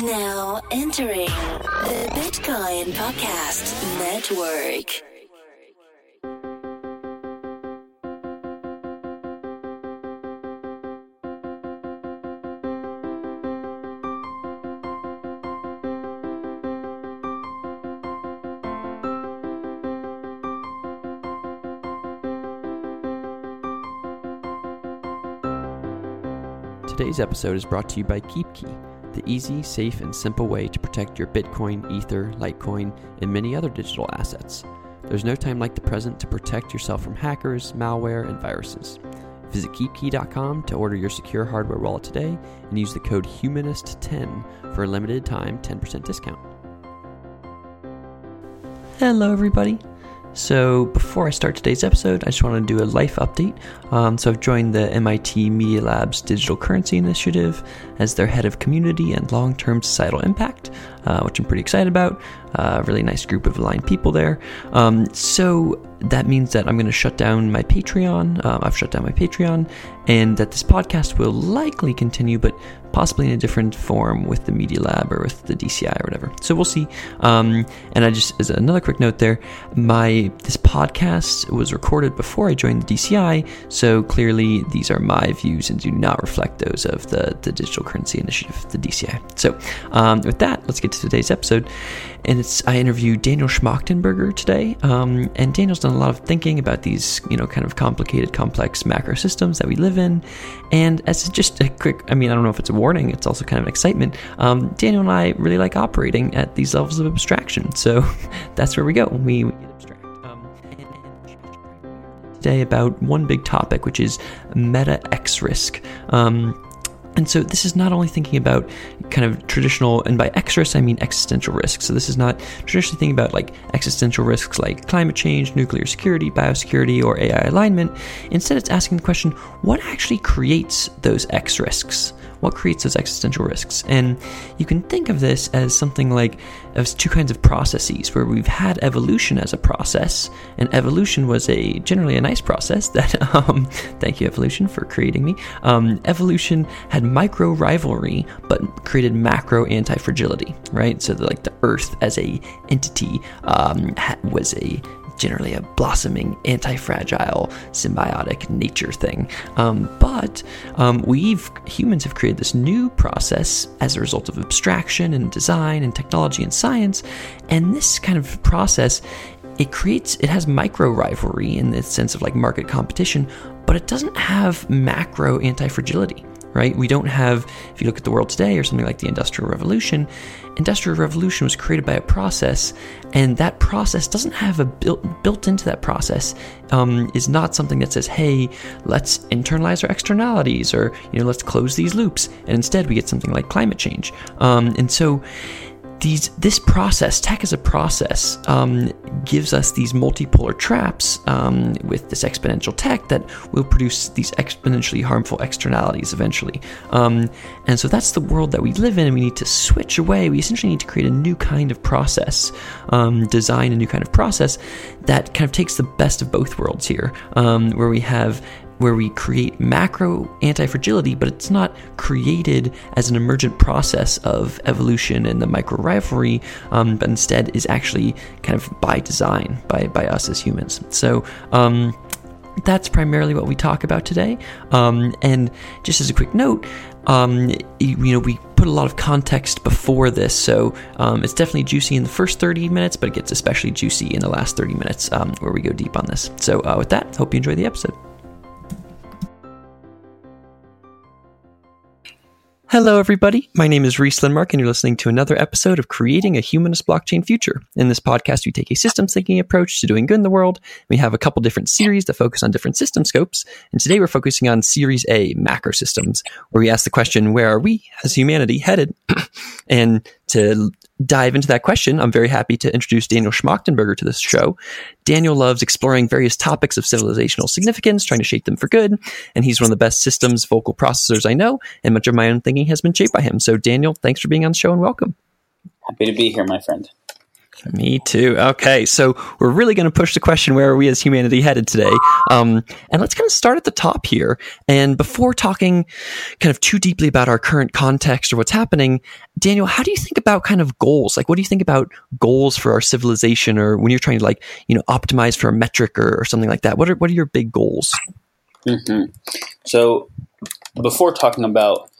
Now entering the Bitcoin Podcast Network. Today's episode is brought to you by KeepKey, the easy, safe, and simple way to protect your Bitcoin, Ether, Litecoin, and many other digital assets. There's no time like the present to protect yourself from hackers, malware, and viruses. Visit keepkey.com to order your secure hardware wallet today and use the code HUMANIST10 for a limited time 10% discount. Hello, everybody. So, before I start today's episode, I just want to do a life update. Um, so, I've joined the MIT Media Lab's Digital Currency Initiative as their head of community and long term societal impact, uh, which I'm pretty excited about. Uh, really nice group of aligned people there. Um, so, that means that I'm going to shut down my Patreon. Uh, I've shut down my Patreon, and that this podcast will likely continue, but possibly in a different form with the Media Lab or with the DCI or whatever. So we'll see. Um, and I just, as another quick note there, my this podcast was recorded before I joined the DCI, so clearly these are my views and do not reflect those of the the Digital Currency Initiative, the DCI. So um, with that, let's get to today's episode. And it's I interviewed Daniel Schmachtenberger today, um, and Daniel's done a lot of thinking about these, you know, kind of complicated, complex macro systems that we live in. And as just a quick, I mean, I don't know if it's a warning, it's also kind of an excitement. Um, Daniel and I really like operating at these levels of abstraction. So that's where we go. We, we get abstract. Um, today about one big topic, which is meta X risk. Um, and so this is not only thinking about kind of traditional, and by X risks I mean existential risks. So this is not traditionally thinking about like existential risks like climate change, nuclear security, biosecurity, or AI alignment. Instead, it's asking the question, what actually creates those X risks? What creates those existential risks? And you can think of this as something like as two kinds of processes where we've had evolution as a process, and evolution was a generally a nice process that um, thank you evolution for creating me. Um, evolution had micro rivalry, but created macro anti fragility, right? So the, like the Earth as a entity um, was a generally a blossoming, anti fragile, symbiotic nature thing. Um, but um, we've, humans have created this new process as a result of abstraction and design and technology and science. And this kind of process, it creates, it has micro rivalry in the sense of like market competition, but it doesn't have macro anti fragility right? We don't have, if you look at the world today or something like the Industrial Revolution, Industrial Revolution was created by a process, and that process doesn't have a built built into that process um, is not something that says, "Hey, let's internalize our externalities," or you know, let's close these loops. And instead, we get something like climate change. Um, and so, these this process, tech as a process, um, gives us these multipolar traps um, with this exponential tech that will produce these exponentially harmful externalities eventually. Um, and so that's the world that we live in, and we need to switch away. We essentially need to create a new kind of process, um, design a new kind of process that kind of takes the best of both worlds here, um, where we have where we create macro anti fragility, but it's not created as an emergent process of evolution and the micro rivalry, um, but instead is actually kind of by design by, by us as humans. So, um, that's primarily what we talk about today. Um, and just as a quick note, um, you, know, we put a lot of context before this, so um, it's definitely juicy in the first 30 minutes, but it gets especially juicy in the last 30 minutes um, where we go deep on this. So, uh, with that, hope you enjoy the episode. Hello, everybody. My name is Rhys Lindmark, and you're listening to another episode of Creating a Humanist Blockchain Future. In this podcast, we take a systems thinking approach to doing good in the world. We have a couple different series that focus on different system scopes, and today we're focusing on Series A, macro systems, where we ask the question, where are we as humanity headed? and to dive into that question, I'm very happy to introduce Daniel Schmachtenberger to this show. Daniel loves exploring various topics of civilizational significance, trying to shape them for good, and he's one of the best systems vocal processors I know, and much of my own thinking has been shaped by him. So, Daniel, thanks for being on the show and welcome. Happy to be here, my friend. Me too. Okay, so we're really going to push the question where are we as humanity headed today? Um, and let's kind of start at the top here. And before talking kind of too deeply about our current context or what's happening, Daniel, how do you think about kind of goals? Like, what do you think about goals for our civilization, or when you're trying to like you know optimize for a metric or, or something like that? What are what are your big goals? Mm-hmm. So, before talking about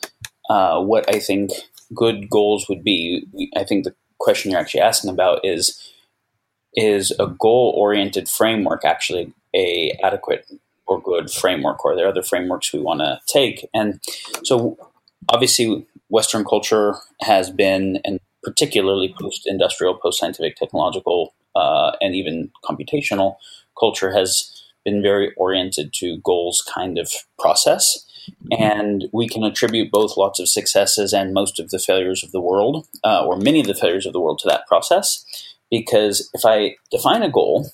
uh, what I think good goals would be, I think the question you're actually asking about is is a goal oriented framework actually a adequate or good framework or are there other frameworks we want to take? And so obviously western culture has been and particularly post-industrial post-scientific technological uh, and even computational culture has been very oriented to goals kind of process and we can attribute both lots of successes and most of the failures of the world, uh, or many of the failures of the world, to that process. Because if I define a goal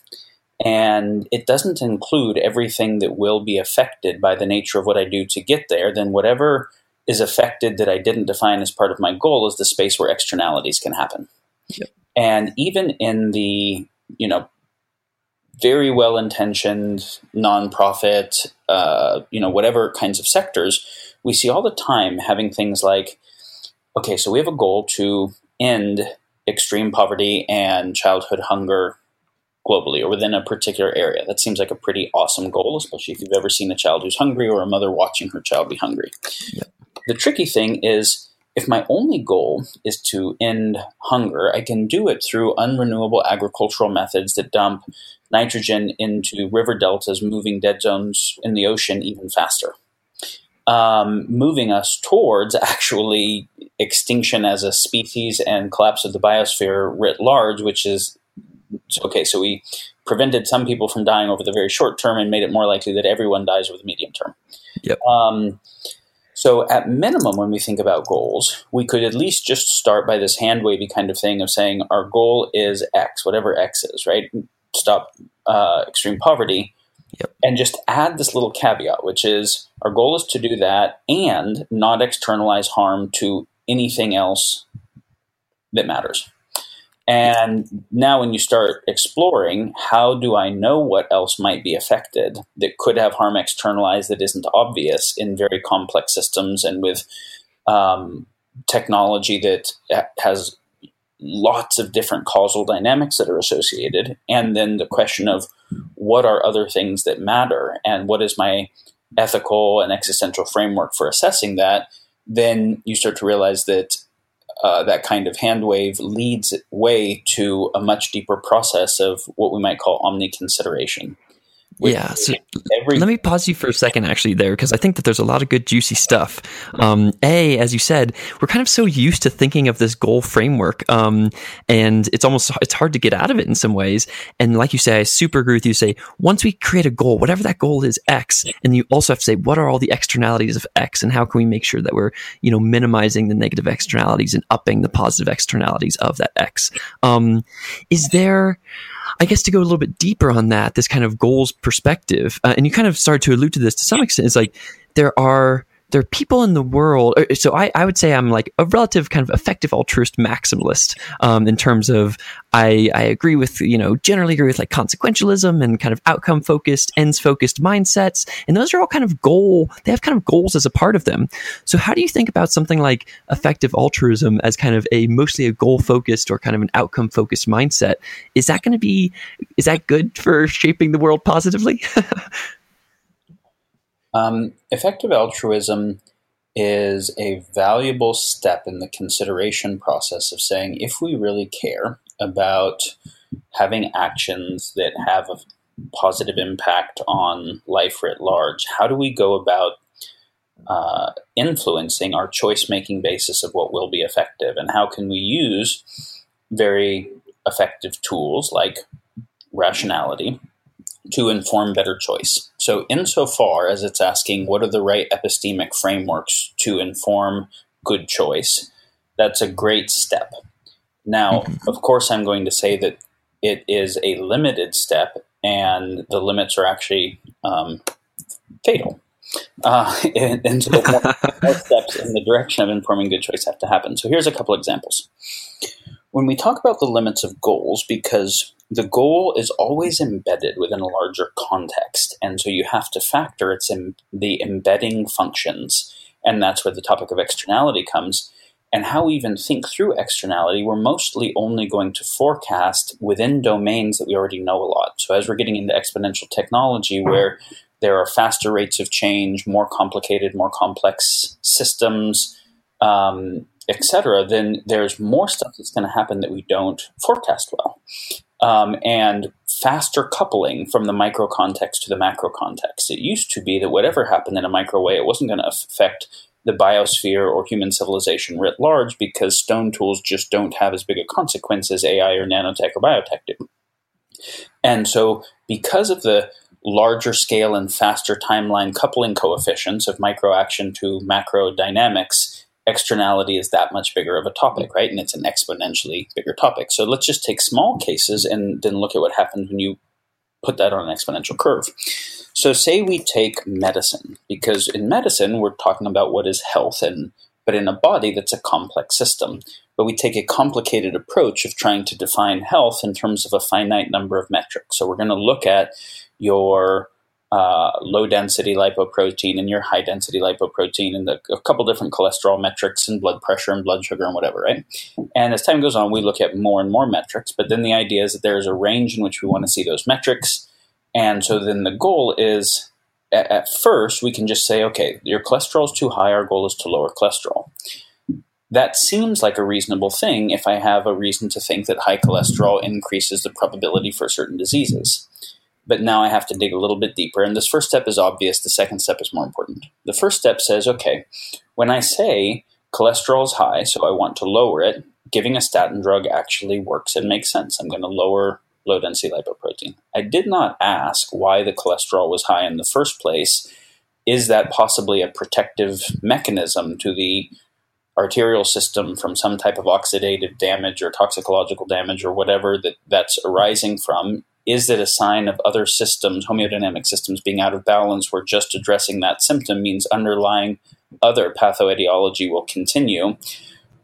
and it doesn't include everything that will be affected by the nature of what I do to get there, then whatever is affected that I didn't define as part of my goal is the space where externalities can happen. Yep. And even in the you know very well intentioned nonprofit, uh, you know, whatever kinds of sectors, we see all the time having things like, okay, so we have a goal to end extreme poverty and childhood hunger globally or within a particular area. That seems like a pretty awesome goal, especially if you've ever seen a child who's hungry or a mother watching her child be hungry. Yep. The tricky thing is if my only goal is to end hunger, I can do it through unrenewable agricultural methods that dump nitrogen into river deltas, moving dead zones in the ocean even faster. Um, moving us towards actually extinction as a species and collapse of the biosphere writ large, which is okay. So we prevented some people from dying over the very short term and made it more likely that everyone dies over the medium term. Yep. Um, so, at minimum, when we think about goals, we could at least just start by this hand wavy kind of thing of saying our goal is X, whatever X is, right? stop uh, extreme poverty. Yep. And just add this little caveat, which is our goal is to do that and not externalize harm to anything else that matters. And now, when you start exploring, how do I know what else might be affected that could have harm externalized that isn't obvious in very complex systems and with um, technology that has lots of different causal dynamics that are associated. And then the question of what are other things that matter and what is my ethical and existential framework for assessing that, then you start to realize that uh, that kind of hand wave leads way to a much deeper process of what we might call omni consideration yeah. So every- let me pause you for a second, actually, there, because I think that there's a lot of good, juicy stuff. Um, a, as you said, we're kind of so used to thinking of this goal framework, um, and it's almost it's hard to get out of it in some ways. And like you say, I super agree with you. Say once we create a goal, whatever that goal is, X, and you also have to say what are all the externalities of X, and how can we make sure that we're you know minimizing the negative externalities and upping the positive externalities of that X. Um, is there I guess to go a little bit deeper on that, this kind of goals perspective, uh, and you kind of started to allude to this to some extent, is like there are there are people in the world. Uh, so I, I would say I'm like a relative kind of effective altruist maximalist um, in terms of I, I agree with, you know, generally agree with like consequentialism and kind of outcome focused, ends focused mindsets. And those are all kind of goal, they have kind of goals as a part of them. So how do you think about something like effective altruism as kind of a mostly a goal focused or kind of an outcome focused mindset? Is that going to be, is that good for shaping the world positively? Um, effective altruism is a valuable step in the consideration process of saying if we really care about having actions that have a positive impact on life writ large, how do we go about uh, influencing our choice making basis of what will be effective? And how can we use very effective tools like rationality to inform better choice. So, insofar as it's asking what are the right epistemic frameworks to inform good choice, that's a great step. Now, mm-hmm. of course, I'm going to say that it is a limited step, and the limits are actually um, fatal. Uh, and, and, so more, more steps in the direction of informing good choice have to happen. So, here's a couple examples. When we talk about the limits of goals, because the goal is always embedded within a larger context, and so you have to factor its in the embedding functions, and that's where the topic of externality comes. And how we even think through externality, we're mostly only going to forecast within domains that we already know a lot. So as we're getting into exponential technology, where there are faster rates of change, more complicated, more complex systems, um, etc., then there's more stuff that's going to happen that we don't forecast well. Um, and faster coupling from the micro context to the macro context. It used to be that whatever happened in a micro way, it wasn't going to affect the biosphere or human civilization writ large because stone tools just don't have as big a consequence as AI or nanotech or biotech do. And so, because of the larger scale and faster timeline coupling coefficients of micro action to macro dynamics, externality is that much bigger of a topic, mm. right? And it's an exponentially bigger topic. So let's just take small cases and then look at what happens when you put that on an exponential curve. So say we take medicine, because in medicine we're talking about what is health and but in a body that's a complex system. But we take a complicated approach of trying to define health in terms of a finite number of metrics. So we're going to look at your uh, low density lipoprotein and your high density lipoprotein and the, a couple different cholesterol metrics and blood pressure and blood sugar and whatever, right? And as time goes on, we look at more and more metrics, but then the idea is that there's a range in which we want to see those metrics. And so then the goal is at, at first, we can just say, okay, your cholesterol is too high, our goal is to lower cholesterol. That seems like a reasonable thing if I have a reason to think that high cholesterol increases the probability for certain diseases but now I have to dig a little bit deeper. And this first step is obvious, the second step is more important. The first step says, okay, when I say cholesterol is high, so I want to lower it, giving a statin drug actually works and makes sense. I'm going to lower low density lipoprotein. I did not ask why the cholesterol was high in the first place. Is that possibly a protective mechanism to the arterial system from some type of oxidative damage or toxicological damage or whatever that that's arising from is it a sign of other systems, homeodynamic systems, being out of balance where just addressing that symptom means underlying other pathoetiology will continue?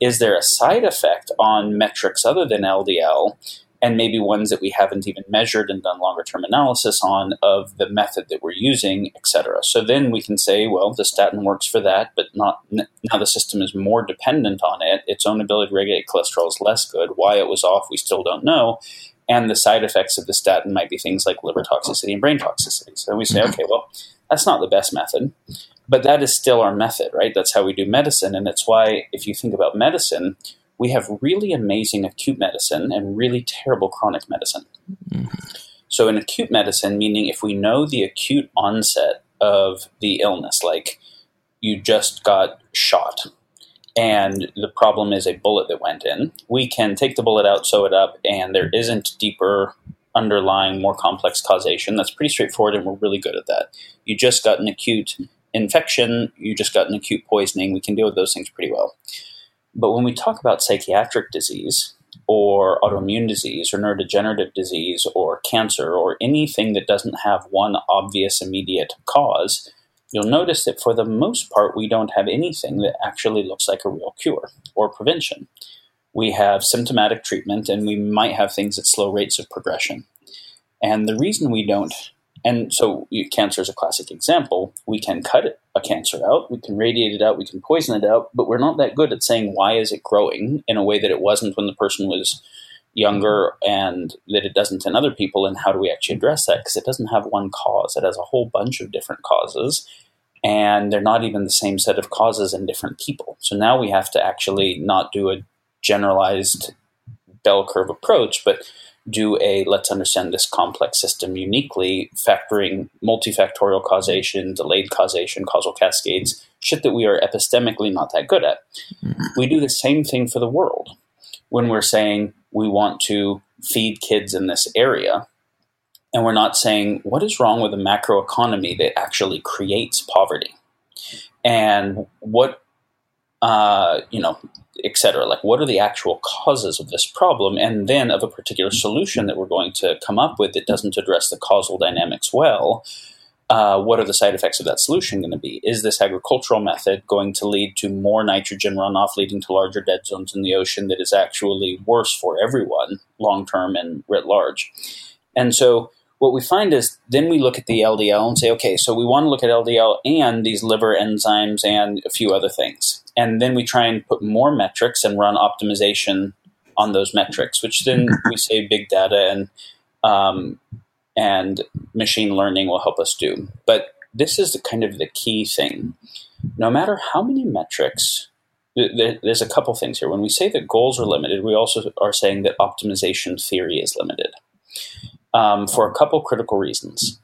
Is there a side effect on metrics other than LDL and maybe ones that we haven't even measured and done longer term analysis on of the method that we're using, et cetera. So then we can say, well, the statin works for that, but not now the system is more dependent on it. Its own ability to regulate cholesterol is less good. Why it was off, we still don't know and the side effects of the statin might be things like liver toxicity and brain toxicity. So we say, mm-hmm. okay, well, that's not the best method, but that is still our method, right? That's how we do medicine. And it's why, if you think about medicine, we have really amazing acute medicine and really terrible chronic medicine. Mm-hmm. So, in acute medicine, meaning if we know the acute onset of the illness, like you just got shot, and the problem is a bullet that went in. We can take the bullet out, sew it up, and there isn't deeper underlying, more complex causation. That's pretty straightforward, and we're really good at that. You just got an acute infection, you just got an acute poisoning. We can deal with those things pretty well. But when we talk about psychiatric disease, or autoimmune disease, or neurodegenerative disease, or cancer, or anything that doesn't have one obvious immediate cause, you'll notice that for the most part, we don't have anything that actually looks like a real cure or prevention. We have symptomatic treatment, and we might have things at slow rates of progression. And the reason we don't, and so cancer is a classic example, we can cut a cancer out, we can radiate it out, we can poison it out, but we're not that good at saying why is it growing in a way that it wasn't when the person was younger and that it doesn't in other people and how do we actually address that because it doesn't have one cause it has a whole bunch of different causes and they're not even the same set of causes in different people. So now we have to actually not do a generalized bell curve approach, but do a let's understand this complex system uniquely, factoring multifactorial causation, delayed causation, causal cascades, shit that we are epistemically not that good at. Mm-hmm. We do the same thing for the world when we're saying we want to feed kids in this area and we're not saying what is wrong with a macroeconomy that actually creates poverty? And what uh, you know et cetera like what are the actual causes of this problem? And then of a particular solution that we're going to come up with that doesn't address the causal dynamics well uh, what are the side effects of that solution going to be? Is this agricultural method going to lead to more nitrogen runoff, leading to larger dead zones in the ocean that is actually worse for everyone long term and writ large? And so what we find is then we look at the LDL and say, okay, so we want to look at LDL and these liver enzymes and a few other things. And then we try and put more metrics and run optimization on those metrics, which then we say big data and um, and machine learning will help us do. But this is the kind of the key thing. No matter how many metrics, there's a couple things here. When we say that goals are limited, we also are saying that optimization theory is limited um, for a couple critical reasons.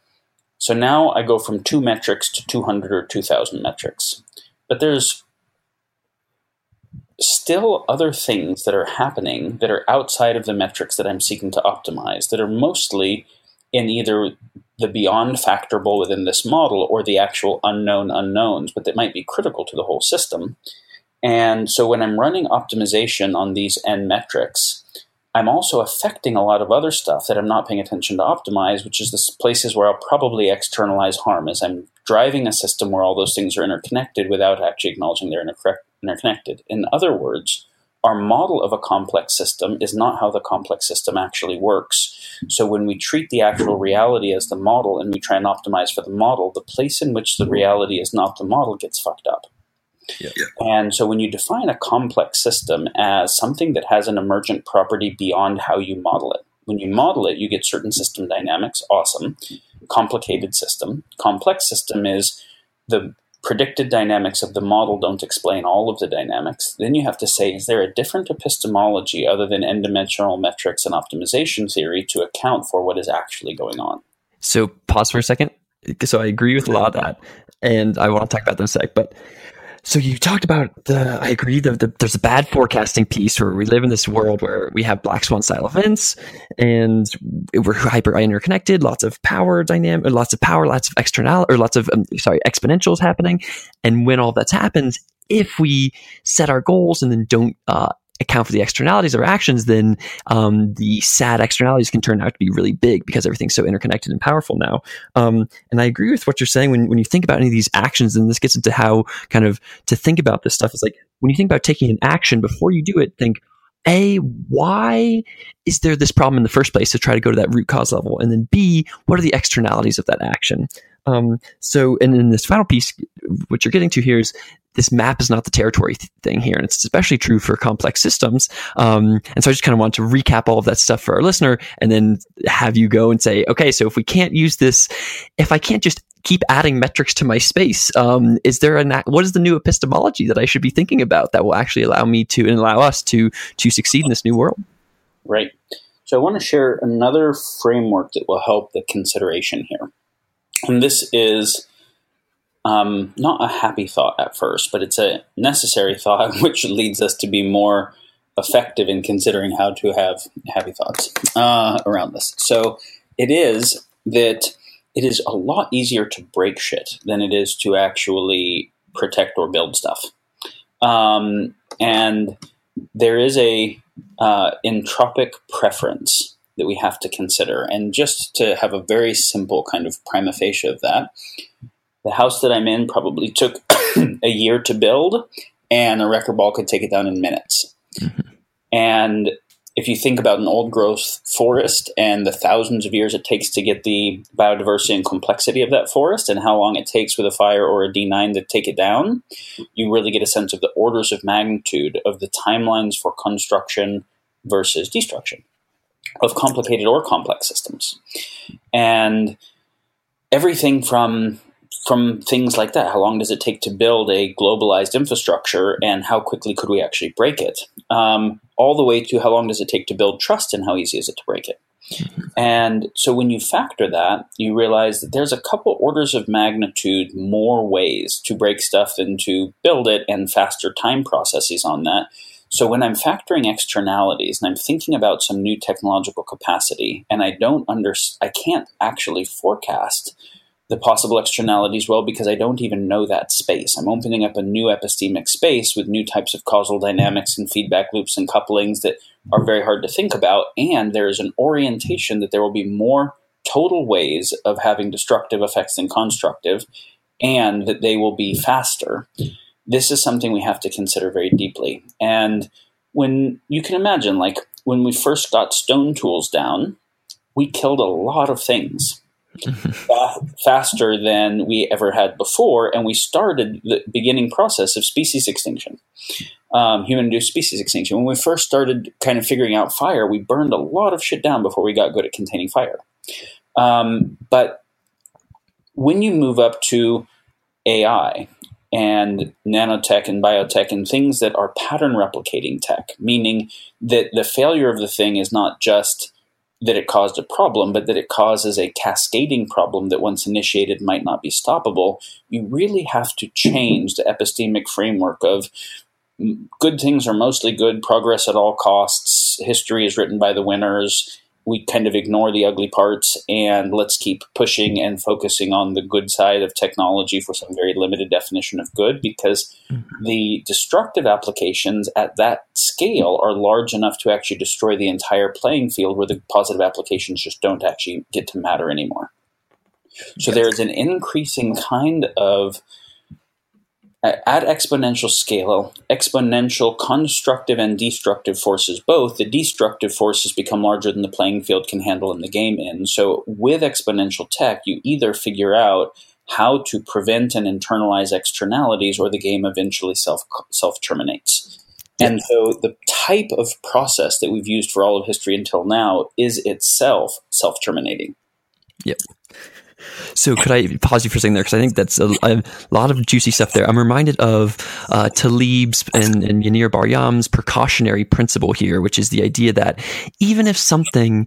So now I go from two metrics to 200 or 2,000 metrics. But there's still other things that are happening that are outside of the metrics that I'm seeking to optimize that are mostly in either the beyond factorable within this model or the actual unknown unknowns, but that might be critical to the whole system. And so when I'm running optimization on these n metrics, I'm also affecting a lot of other stuff that I'm not paying attention to optimize, which is the places where I'll probably externalize harm as I'm driving a system where all those things are interconnected without actually acknowledging they're interconnected. In other words, our model of a complex system is not how the complex system actually works. So when we treat the actual reality as the model and we try and optimize for the model, the place in which the reality is not the model gets fucked up. Yeah. And so when you define a complex system as something that has an emergent property beyond how you model it, when you model it, you get certain system dynamics. Awesome. Complicated system. Complex system is the predicted dynamics of the model don't explain all of the dynamics. Then you have to say, is there a different epistemology other than n dimensional metrics and optimization theory to account for what is actually going on? So, pause for a second. So, I agree with a lot of that. And I want to talk about that in a sec. But so you talked about the. I agree. The, the, there's a bad forecasting piece where we live in this world where we have black swan style events, and we're hyper interconnected. Lots of power dynamic, lots of power, lots of external, or lots of um, sorry exponentials happening. And when all that's happens, if we set our goals and then don't uh, account for the externalities of our actions, then um, the sad externalities can turn out to be really big because everything's so interconnected and powerful now. Um, and I agree with what you're saying when, when you think about any of these actions, and this gets into how kind of to think about this stuff. Is like when you think about taking an action before you do it, think, a, why is there this problem in the first place to try to go to that root cause level? And then B, what are the externalities of that action? Um, so, and in this final piece, what you're getting to here is this map is not the territory th- thing here. And it's especially true for complex systems. Um, and so I just kind of want to recap all of that stuff for our listener and then have you go and say, okay, so if we can't use this, if I can't just keep adding metrics to my space, um, is there a, what is the new epistemology that I should be thinking about that will actually allow me to and allow us to, to succeed in this new world? Right. So I want to share another framework that will help the consideration here. And this is um, not a happy thought at first, but it's a necessary thought, which leads us to be more effective in considering how to have happy thoughts uh, around this. So it is that it is a lot easier to break shit than it is to actually protect or build stuff. Um, and there is a uh, entropic preference that we have to consider. And just to have a very simple kind of prima facie of that, the house that I'm in probably took a year to build, and a wrecking ball could take it down in minutes. Mm-hmm. And if you think about an old growth forest and the thousands of years it takes to get the biodiversity and complexity of that forest and how long it takes with a fire or a D9 to take it down, you really get a sense of the orders of magnitude of the timelines for construction versus destruction of complicated or complex systems. And everything from from things like that. How long does it take to build a globalized infrastructure, and how quickly could we actually break it? Um, all the way to how long does it take to build trust, and how easy is it to break it? And so when you factor that, you realize that there's a couple orders of magnitude more ways to break stuff than to build it, and faster time processes on that. So when I'm factoring externalities and I'm thinking about some new technological capacity, and I don't under, I can't actually forecast the possible externalities well because I don't even know that space. I'm opening up a new epistemic space with new types of causal dynamics and feedback loops and couplings that are very hard to think about. And there is an orientation that there will be more total ways of having destructive effects than constructive, and that they will be faster. This is something we have to consider very deeply. And when you can imagine, like when we first got stone tools down, we killed a lot of things faster than we ever had before, and we started the beginning process of species extinction, um, human-induced species extinction. When we first started kind of figuring out fire, we burned a lot of shit down before we got good at containing fire. Um, but when you move up to AI and nanotech and biotech and things that are pattern replicating tech, meaning that the failure of the thing is not just that it caused a problem, but that it causes a cascading problem that once initiated might not be stoppable, you really have to change the epistemic framework of mm, good things are mostly good, progress at all costs, history is written by the winners, we kind of ignore the ugly parts and let's keep pushing and focusing on the good side of technology for some very limited definition of good because mm-hmm. the destructive applications at that scale are large enough to actually destroy the entire playing field where the positive applications just don't actually get to matter anymore. So there's an increasing kind of at exponential scale, exponential constructive and destructive forces both, the destructive forces become larger than the playing field can handle in the game in. So with exponential tech, you either figure out how to prevent and internalize externalities or the game eventually self self terminates. And so the type of process that we've used for all of history until now is itself self terminating. Yep. So could I pause you for a second there because I think that's a, a, lot of juicy stuff there. I'm reminded of uh, Taleb's and, and Yaneer Bar-Yam's precautionary principle here, which is the idea that even if something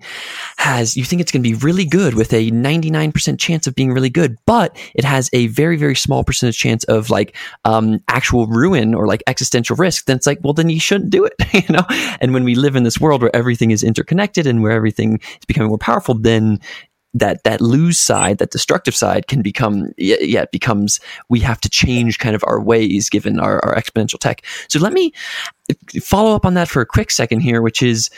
has, you think it's going to be really good with a 99% chance of being really good, but it has a very, very small percentage chance of like um, actual ruin or like existential risk, then it's like, well, then you shouldn't do it, you know? And when we live in this world where everything is interconnected and where everything is becoming more powerful, then that that lose side, that destructive side, can become yeah, it becomes we have to change kind of our ways given our, our exponential tech. So let me follow up on that for a quick second here, which is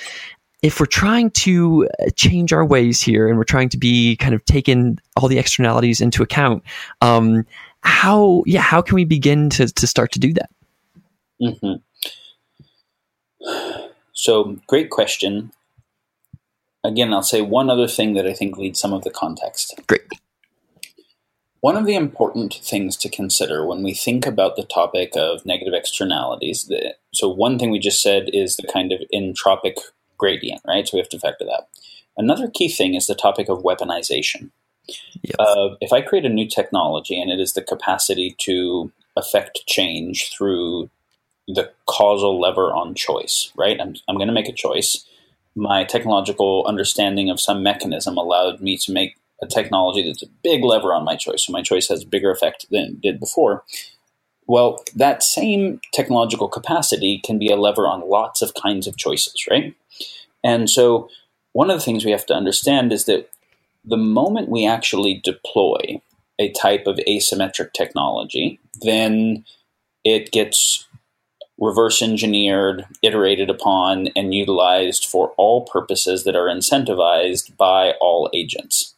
if we're trying to change our ways here and we're trying to be kind of taking all the externalities into account, um, how yeah how can we begin to to start to do that? Mm-hmm. So great question again, I'll say one other thing that I think leads some of the context. Great. One of the important things to consider when we think about the topic of negative externalities, the, so one thing we just said is the kind of entropic gradient, right? So we have to factor that. Another key thing is the topic of weaponization. Yep. Uh, if I create a new technology and it is the capacity to affect change through the causal lever on choice, right? I'm, I'm going to make a choice my technological understanding of some mechanism allowed me to make a technology that's a big lever on my choice. So my choice has a bigger effect than it did before. Well, that same technological capacity can be a lever on lots of kinds of choices, right? And so one of the things we have to understand is that the moment we actually deploy a type of asymmetric technology, then it gets reverse engineered, iterated upon, and utilized for all purposes that are incentivized by all agents.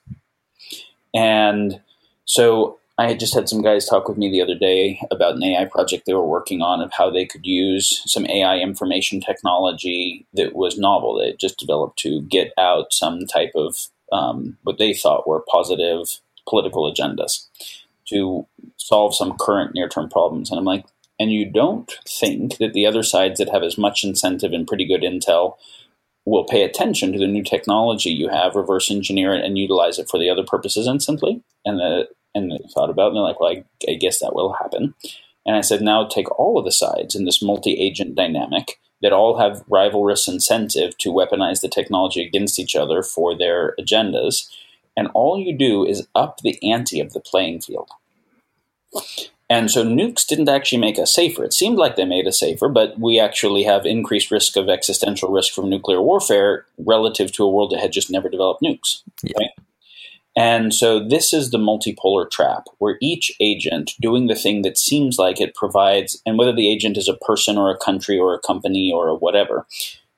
And so I just had some guys talk with me the other day about an AI project they were working on of how they could use some AI information technology that was novel. They just developed to get out some type of um, what they thought were positive political agendas to solve some current near term problems. And I'm like, and you don't think that the other sides that have as much incentive and pretty good intel will pay attention to the new technology you have, reverse engineer it, and utilize it for the other purposes instantly. And the and they thought about it, and they're like, well, I, I guess that will happen. And I said, now take all of the sides in this multi-agent dynamic that all have rivalrous incentive to weaponize the technology against each other for their agendas, and all you do is up the ante of the playing field. And so nukes didn't actually make us safer. It seemed like they made us safer, but we actually have increased risk of existential risk from nuclear warfare relative to a world that had just never developed nukes. Yeah. Right? And so this is the multipolar trap, where each agent doing the thing that seems like it provides, and whether the agent is a person or a country or a company or a whatever,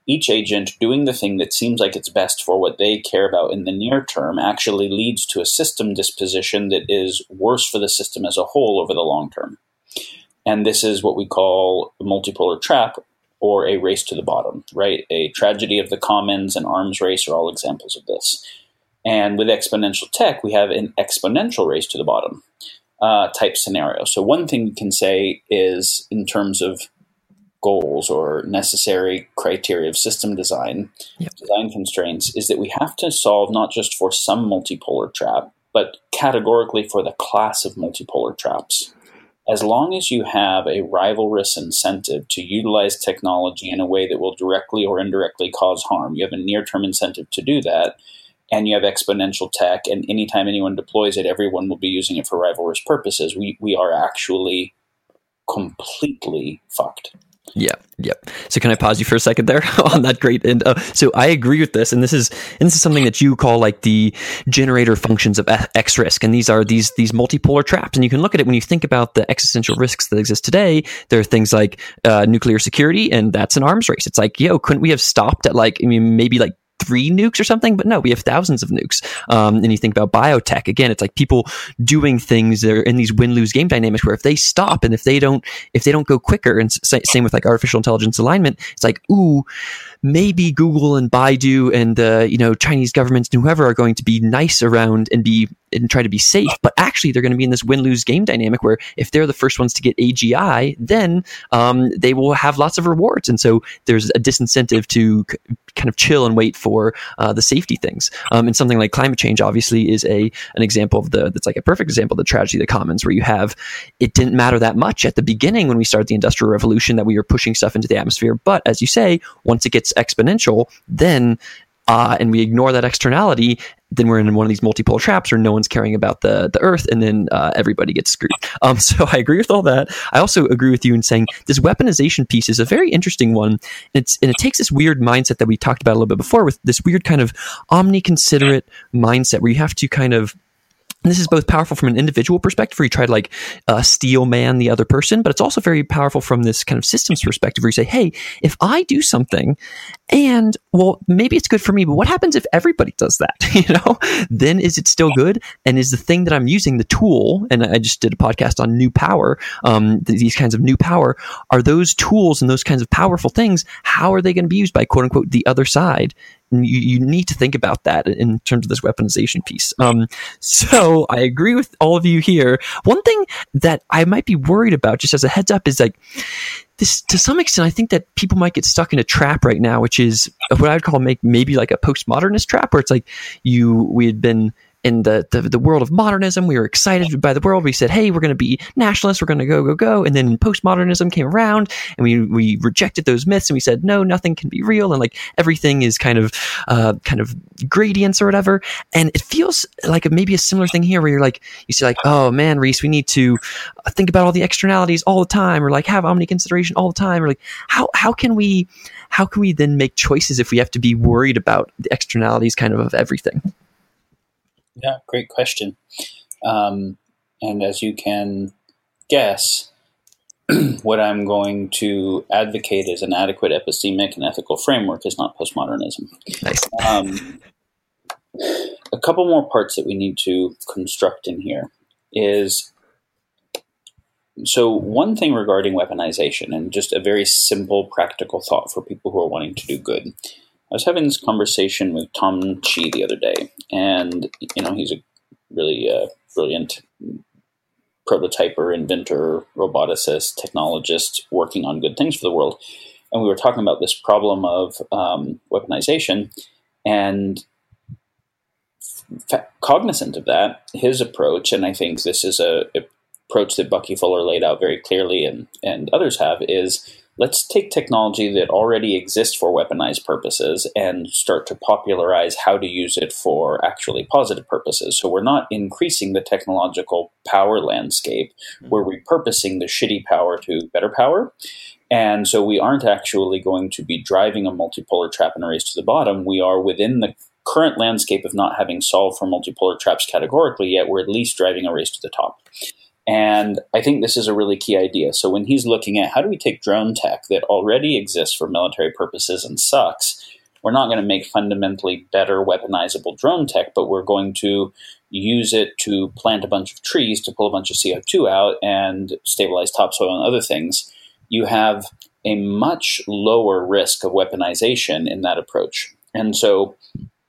each agent doing the thing that seems like it's best for what they care about in the near term actually leads to a system disposition that is worse for the system as a whole over the long term. And this is what we call a multipolar trap or a race to the bottom, right? A tragedy of the commons and arms race are all examples of this. And with exponential tech, we have an exponential race to the bottom uh, type scenario. So, one thing we can say is in terms of goals or necessary criteria of system design, yep. design constraints, is that we have to solve not just for some multipolar trap, but categorically for the class of multipolar traps. As long as you have a rivalrous incentive to utilize technology in a way that will directly or indirectly cause harm, you have a near term incentive to do that, and you have exponential tech, and anytime anyone deploys it, everyone will be using it for rivalrous purposes, we, we are actually completely fucked. Yeah, yep. So can I pause you for a second there on that great end? Uh, so I agree with this, and this is and this is something that you call like the generator functions of X risk, and these are these these multipolar traps. And you can look at it when you think about the existential risks that exist today. There are things like uh, nuclear security, and that's an arms race. It's like, yo, couldn't we have stopped at like I mean maybe like three nukes or something, but no, we have thousands of nukes. Um, and you think about biotech again, it's like people doing things that are in these win lose game dynamics where if they stop and if they don't if they don't go quicker, and same with like artificial intelligence alignment, it's like ooh, maybe Google and Baidu and the you know Chinese governments and whoever are going to be nice around and be and try to be safe, but actually they're going to be in this win lose game dynamic where if they're the first ones to get AGI, then um, they will have lots of rewards, and so there's a disincentive to c- kind of chill and wait for uh, the safety things. Um, and something like climate change obviously is a an example of the that's like a perfect example of the tragedy of the commons, where you have it didn't matter that much at the beginning when we started the industrial revolution that we were pushing stuff into the atmosphere, but as you say, once it gets exponential, then uh, and we ignore that externality, then we're in one of these multipolar traps where no one's caring about the the Earth, and then uh, everybody gets screwed. Um, so I agree with all that. I also agree with you in saying this weaponization piece is a very interesting one. And it's and it takes this weird mindset that we talked about a little bit before, with this weird kind of omni-considerate mindset where you have to kind of and this is both powerful from an individual perspective, where you try to like uh, steel man the other person, but it's also very powerful from this kind of systems perspective, where you say, "Hey, if I do something, and well, maybe it's good for me, but what happens if everybody does that? you know, then is it still good? And is the thing that I'm using the tool? And I just did a podcast on new power. Um, these kinds of new power are those tools and those kinds of powerful things. How are they going to be used by quote unquote the other side? You, you need to think about that in terms of this weaponization piece. Um, so I agree with all of you here. One thing that I might be worried about, just as a heads up, is like this to some extent. I think that people might get stuck in a trap right now, which is what I'd call make maybe like a postmodernist trap, where it's like you we had been in the, the, the world of modernism. We were excited by the world. We said, "Hey, we're going to be nationalists. We're going to go, go, go." And then postmodernism came around, and we we rejected those myths, and we said, "No, nothing can be real," and like everything is kind of uh, kind of gradients or whatever. And it feels like maybe a similar thing here, where you're like, you say like, "Oh man, Rhys, we need to think about all the externalities all the time, or like have omni consideration all the time, or like how how can we how can we then make choices if we have to be worried about the externalities kind of of everything?" Yeah, great question. Um, and as you can guess, what I'm going to advocate as an adequate epistemic and ethical framework is not postmodernism. Nice. Um, a couple more parts that we need to construct in here is so one thing regarding weaponization and just a very simple practical thought for people who are wanting to do good I was having this conversation with Tom Chi the other day, and you know he's a really uh, brilliant prototyper, inventor, roboticist, technologist, working on good things for the world. And we were talking about this problem of um, weaponization, and cognizant of that, his approach, and I think this is a, a approach that Bucky Fuller laid out very clearly, and and others have, is let's take technology that already exists for weaponized purposes and start to popularize how to use it for actually positive purposes. So we're not increasing the technological power landscape, mm-hmm. we're repurposing the shitty power to better power. And so we aren't actually going to be driving a multipolar trap and a race to the bottom. We are within the current landscape of not having solved for multipolar traps categorically yet, we're at least driving a race to the top. And I think this is a really key idea. So when he's looking at how do we take drone tech that already exists for military purposes and sucks, we're not going to make fundamentally better weaponizable drone tech, but we're going to use it to plant a bunch of trees to pull a bunch of CO2 out and stabilize topsoil and other things. You have a much lower risk of weaponization in that approach. And so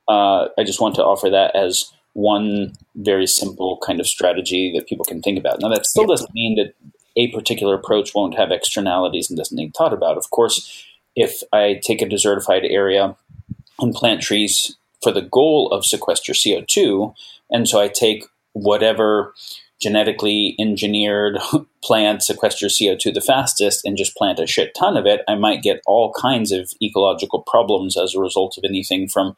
uh, I just want to offer that as one very simple kind of strategy that people can think about. Now, that still doesn't mean that a particular approach won't have externalities and doesn't need thought about. Of course, if I take a desertified area and plant trees for the goal of sequester CO2, and so I take whatever genetically engineered plant sequesters CO2 the fastest and just plant a shit ton of it, I might get all kinds of ecological problems as a result of anything from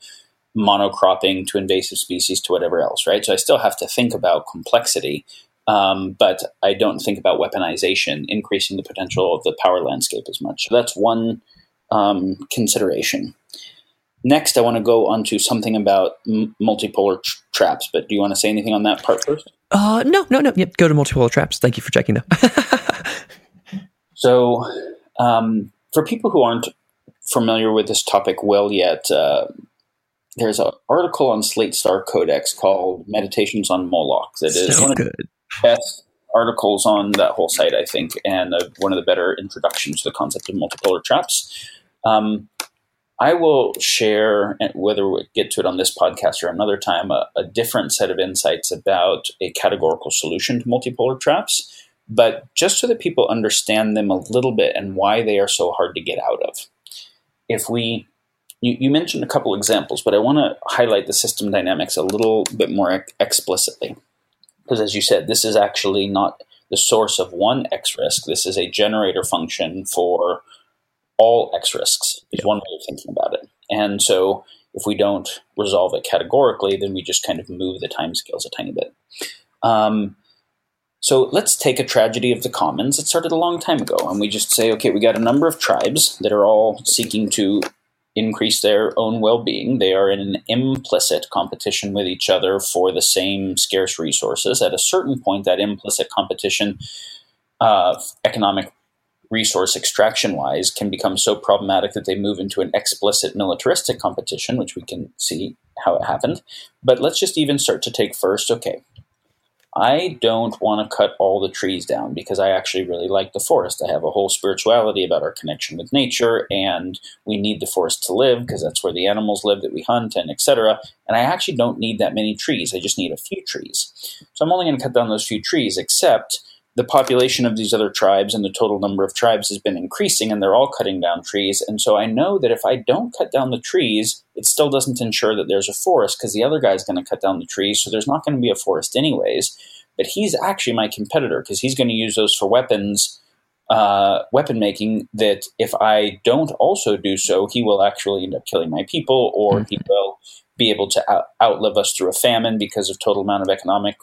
monocropping to invasive species to whatever else, right? So I still have to think about complexity, um, but I don't think about weaponization, increasing the potential of the power landscape as much. So that's one um, consideration. Next, I want to go on to something about m- multipolar tr- traps, but do you want to say anything on that part first? Uh, no, no, no. Yep, go to multipolar traps. Thank you for checking, though. so, um, for people who aren't familiar with this topic well yet, uh, there's an article on Slate Star Codex called "Meditations on Moloch" that is so one of the best articles on that whole site, I think, and uh, one of the better introductions to the concept of multipolar traps. Um, I will share, whether we get to it on this podcast or another time, a, a different set of insights about a categorical solution to multipolar traps, but just so that people understand them a little bit and why they are so hard to get out of. If we you, you mentioned a couple examples, but I want to highlight the system dynamics a little bit more ex- explicitly. Because as you said, this is actually not the source of one X risk. This is a generator function for all X risks, is yeah. one way of thinking about it. And so if we don't resolve it categorically, then we just kind of move the timescales a tiny bit. Um, so let's take a tragedy of the commons. It started a long time ago, and we just say, okay, we got a number of tribes that are all seeking to increase their own well-being. They are in an implicit competition with each other for the same scarce resources. At a certain point, that implicit competition, uh, economic resource extraction wise, can become so problematic that they move into an explicit militaristic competition, which we can see how it happened. But let's just even start to take first. Okay, I don't want to cut all the trees down because I actually really like the forest. I have a whole spirituality about our connection with nature, and we need the forest to live because that's where the animals live that we hunt and etc. And I actually don't need that many trees. I just need a few trees. So I'm only going to cut down those few trees, except the population of these other tribes and the total number of tribes has been increasing and they're all cutting down trees. And so I know that if I don't cut down the trees, it still doesn't ensure that there's a forest because the other guy's going to cut down the trees. So there's not going to be a forest anyways. But he's actually my competitor because he's going to use those for weapons, uh, weapon making. That if I don't also do so, he will actually end up killing my people or mm-hmm. he will be able to out- outlive us through a famine because of total amount of economic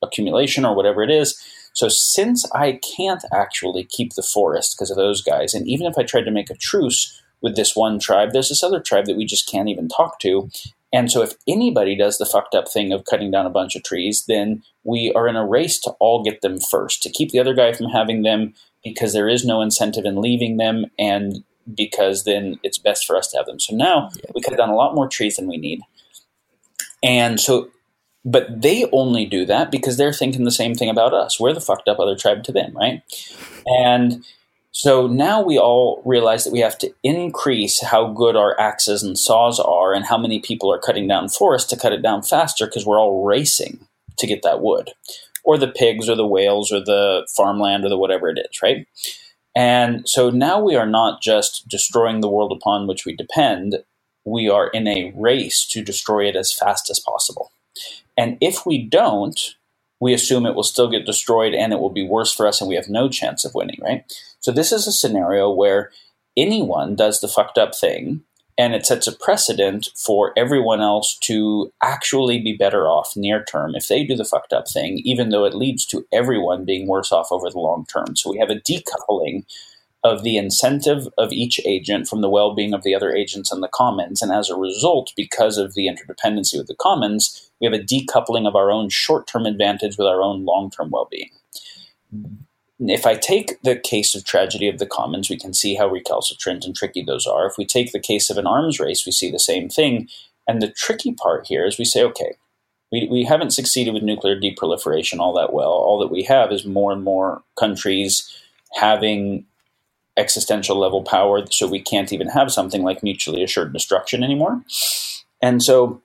accumulation or whatever it is. So since I can't actually keep the forest because of those guys, and even if I tried to make a truce with this one tribe, there's this other tribe that we just can't even talk to. And so if anybody does the fucked up thing of cutting down a bunch of trees, then we are in a race to all get them first, to keep the other guy from having them because there is no incentive in leaving them and because then it's best for us to have them. So now we cut down a lot more trees than we need. And so but they only do that because they're thinking the same thing about us. We're the fucked up other tribe to them, right? And so now we all realize that we have to increase how good our axes and saws are and how many people are cutting down forests to cut it down faster because we're all racing to get that wood or the pigs or the whales or the farmland or the whatever it is, right? And so now we are not just destroying the world upon which we depend, we are in a race to destroy it as fast as possible. And if we don't, we assume it will still get destroyed and it will be worse for us and we have no chance of winning, right? So this is a scenario where anyone does the fucked up thing and it sets a precedent for everyone else to actually be better off near term if they do the fucked up thing, even though it leads to everyone being worse off over the long term. So we have a decoupling of the incentive of each agent from the well being of the other agents and the commons. And as a result, because of the interdependency with the commons, we have a decoupling of our own short term advantage with our own long term well being. if I take the case of tragedy of the commons, we can see how recalcitrant and tricky those are. If we take the case of an arms race, we see the same thing. And the tricky part here is we say, okay, we, we haven't succeeded with nuclear deproliferation all that well. All that we have is more and more countries having existential level power, so we can't even have something like mutually assured destruction anymore. And so,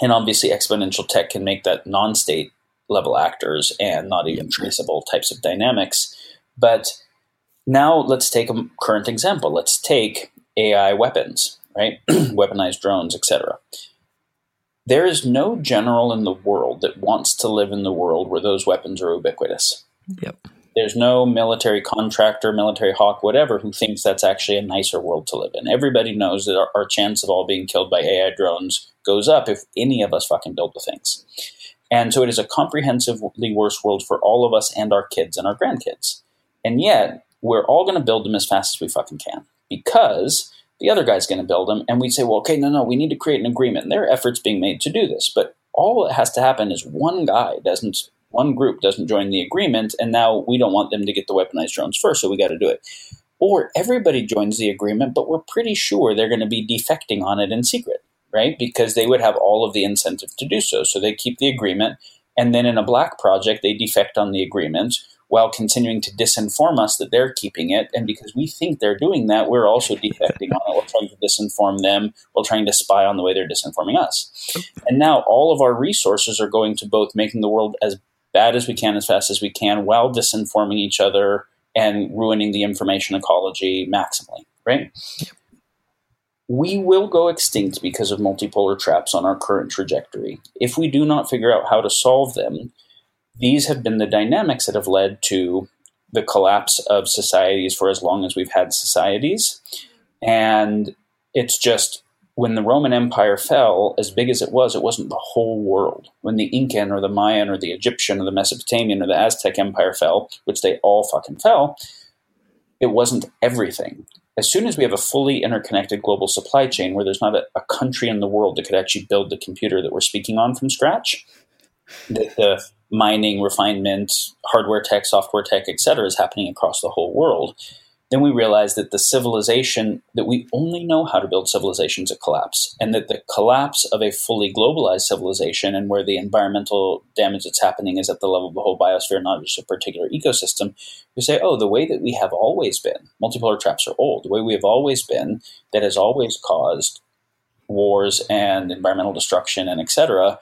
and obviously, exponential tech can make that non state level actors and not even traceable types of dynamics. But now let's take a current example. Let's take AI weapons, right? Weaponized drones, etc. There is no general in the world that wants to live in the world where those weapons are ubiquitous. Yep. There's no military contractor, military hawk, whatever, who thinks that's actually a nicer world to live in. Everybody knows that our, our chance of all being killed by AI drones goes up if any of us fucking build the things. And so it is a comprehensively worse world for all of us and our kids and our grandkids. And yet, we're all going to build them as fast as we fucking can because the other guy's going to build them. And we say, well, okay, no, no, we need to create an agreement. And there are efforts being made to do this. But all that has to happen is one guy doesn't, one group doesn't join the agreement. And now we don't want them to get the weaponized drones first. So we got to do it. Or everybody joins the agreement, but we're pretty sure they're going to be defecting on it in secret right? Because they would have all of the incentive to do so. So they keep the agreement. And then in a black project, they defect on the agreement while continuing to disinform us that they're keeping it. And because we think they're doing that, we're also defecting on it. We're trying to disinform them. We're trying to spy on the way they're disinforming us. And now all of our resources are going to both making the world as bad as we can, as fast as we can, while disinforming each other and ruining the information ecology maximally, right? we will go extinct because of multipolar traps on our current trajectory. If we do not figure out how to solve them, these have been the dynamics that have led to the collapse of societies for as long as we've had societies. And it's just when the Roman Empire fell, as big as it was, it wasn't the whole world. When the Incan or the Mayan or the Egyptian or the Mesopotamian or the Aztec Empire fell, which they all fucking fell, it wasn't everything as soon as we have a fully interconnected global supply chain where there's not a, a country in the world that could actually build the computer that we're speaking on from scratch, the, the mining, refinement, hardware tech, software tech, et cetera, is happening across the whole world then we realized that the civilization that we only know how to build civilizations at collapse and that the collapse of a fully globalized civilization and where the environmental damage that's happening is at the level of the whole biosphere not just a particular ecosystem we say oh the way that we have always been multipolar traps are old. The way we have always been that has always caused wars and environmental destruction and etc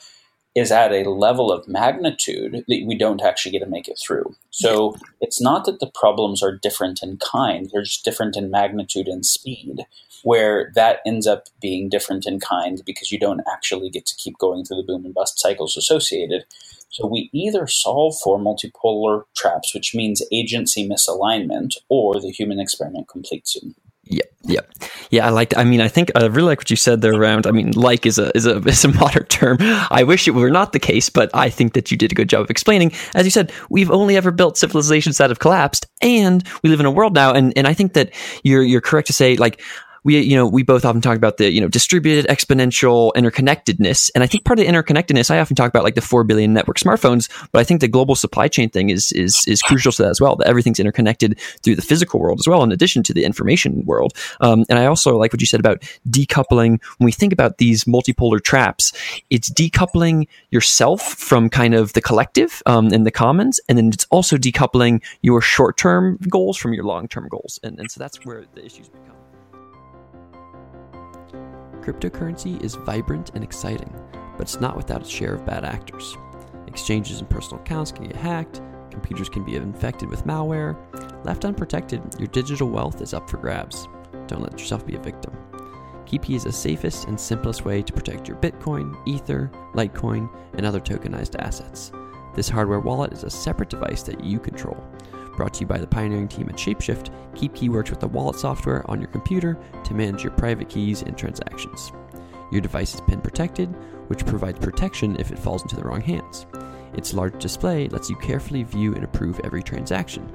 is at a level of magnitude that we don't actually get to make it through. So it's not that the problems are different in kind, they're just different in magnitude and speed, where that ends up being different in kind because you don't actually get to keep going through the boom and bust cycles associated. So we either solve for multipolar traps, which means agency misalignment, or the human experiment completes soon. Yep, yep, yeah. I like. I mean, I think I really like what you said there. Around. I mean, like is a is a is a modern term. I wish it were not the case, but I think that you did a good job of explaining. As you said, we've only ever built civilizations that have collapsed, and we live in a world now. And and I think that you're you're correct to say like we you know we both often talk about the you know distributed exponential interconnectedness. And i think part of the interconnectedness i often talk about like the 4 billion network smartphones but i think the global supply chain thing is is is crucial to that as well that everything's interconnected through the physical world as well in addition to the information world. Um, and i also like what you said about decoupling. When we think about these multipolar traps it's decoupling yourself from kind of the collective um, and the commons and then it's also decoupling your short-term goals from your long-term goals. And, and so that's where the issues become Cryptocurrency is vibrant and exciting, but it's not without its share of bad actors. Exchanges and personal accounts can get hacked, computers can be infected with malware. Left unprotected, your digital wealth is up for grabs. Don't let yourself be a victim. KeepKey is the safest and simplest way to protect your Bitcoin, Ether, Litecoin, and other tokenized assets. This hardware wallet is a separate device that you control. Brought to you by the pioneering team at Shapeshift, KeepKey works with the wallet software on your computer to manage your private keys and transactions. Your device is pin protected, which provides protection if it falls into the wrong hands. Its large display lets you carefully view and approve every transaction.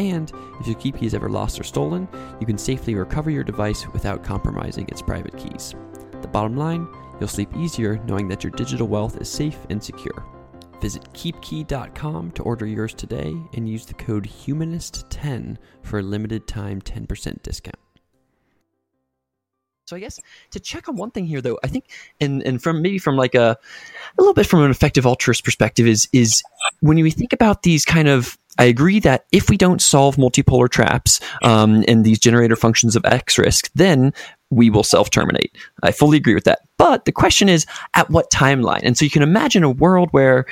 And if your KeepKey is ever lost or stolen, you can safely recover your device without compromising its private keys. The bottom line, you'll sleep easier knowing that your digital wealth is safe and secure. Visit keepkey.com to order yours today and use the code HUMANIST10 for a limited time 10% discount. So I guess to check on one thing here though, I think and and from maybe from like a a little bit from an effective altruist perspective is is when we think about these kind of I agree that if we don't solve multipolar traps um, and these generator functions of X risk, then we will self terminate. I fully agree with that. But the question is, at what timeline? And so you can imagine a world where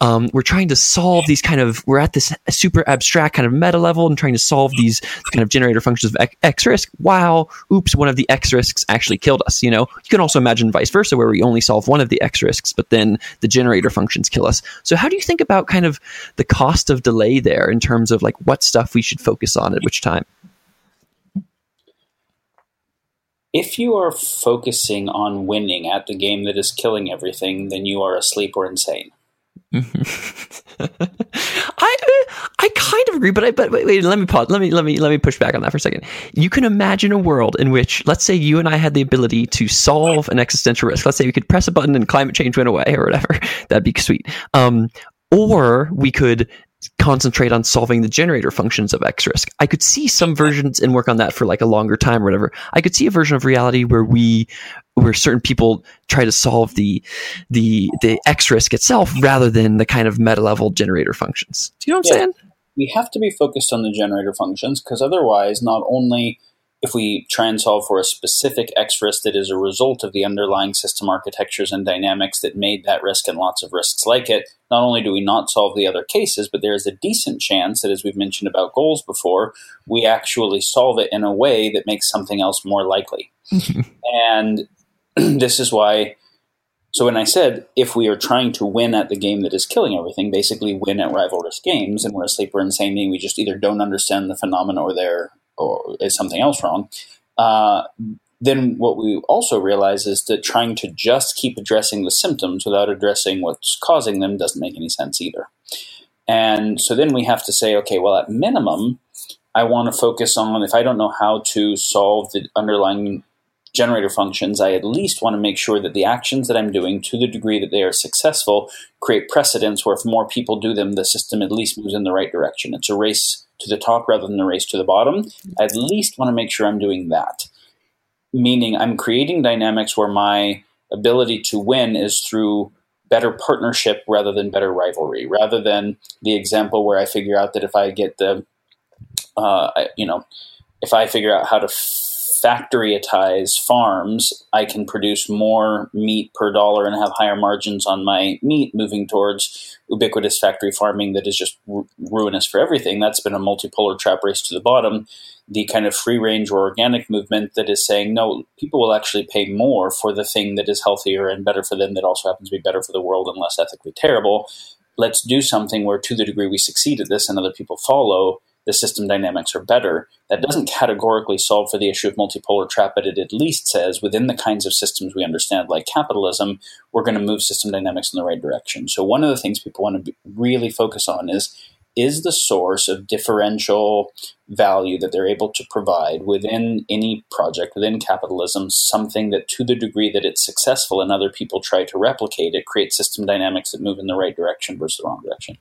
um, we're trying to solve these kind of, we're at this super abstract kind of meta level and trying to solve these kind of generator functions of X risk while, oops, one of the X risks actually killed us. You know, you can also imagine vice versa where we only solve one of the X risks, but then the generator functions kill us. So how do you think about kind of the cost of delay there in terms of like what stuff we should focus on at which time? If you are focusing on winning at the game that is killing everything, then you are asleep or insane. I I kind of agree, but I but wait, wait, let me pause. Let me let me let me push back on that for a second. You can imagine a world in which, let's say, you and I had the ability to solve an existential risk. Let's say we could press a button and climate change went away, or whatever. That'd be sweet. Um, or we could concentrate on solving the generator functions of X risk. I could see some versions and work on that for like a longer time or whatever. I could see a version of reality where we where certain people try to solve the the the X risk itself rather than the kind of meta level generator functions. Do you know what I'm yeah. saying? We have to be focused on the generator functions because otherwise not only if we try and solve for a specific X risk that is a result of the underlying system architectures and dynamics that made that risk and lots of risks like it, not only do we not solve the other cases, but there is a decent chance that, as we've mentioned about goals before, we actually solve it in a way that makes something else more likely. and this is why. So when I said if we are trying to win at the game that is killing everything, basically win at rivalrous games, and we're asleep or insane, we just either don't understand the phenomena or there or is something else wrong. Uh, then what we also realize is that trying to just keep addressing the symptoms without addressing what's causing them doesn't make any sense either. And so then we have to say, okay, well, at minimum, I want to focus on if I don't know how to solve the underlying generator functions, I at least want to make sure that the actions that I'm doing, to the degree that they are successful, create precedents where if more people do them, the system at least moves in the right direction. It's a race to the top rather than the race to the bottom. I at least want to make sure I'm doing that meaning I'm creating dynamics where my ability to win is through better partnership rather than better rivalry, rather than the example where I figure out that if I get the, uh, you know, if I figure out how to factoryitize farms, I can produce more meat per dollar and have higher margins on my meat, moving towards ubiquitous factory farming that is just ru- ruinous for everything. That's been a multipolar trap race to the bottom. The kind of free range or organic movement that is saying, no, people will actually pay more for the thing that is healthier and better for them, that also happens to be better for the world and less ethically terrible. Let's do something where, to the degree we succeed at this and other people follow, the system dynamics are better. That doesn't categorically solve for the issue of multipolar trap, but it at least says within the kinds of systems we understand, like capitalism, we're going to move system dynamics in the right direction. So, one of the things people want to really focus on is is the source of differential value that they're able to provide within any project, within capitalism, something that to the degree that it's successful and other people try to replicate it, creates system dynamics that move in the right direction versus the wrong direction.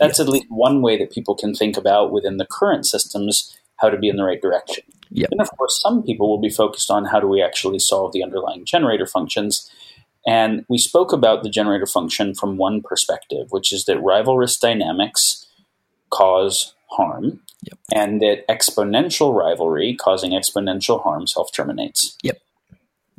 That's yes. at least one way that people can think about within the current systems how to be in the right direction. Yep. And of course, some people will be focused on how do we actually solve the underlying generator functions. And we spoke about the generator function from one perspective, which is that rivalrous dynamics cause harm, yep. and that exponential rivalry causing exponential harm self terminates. Yep.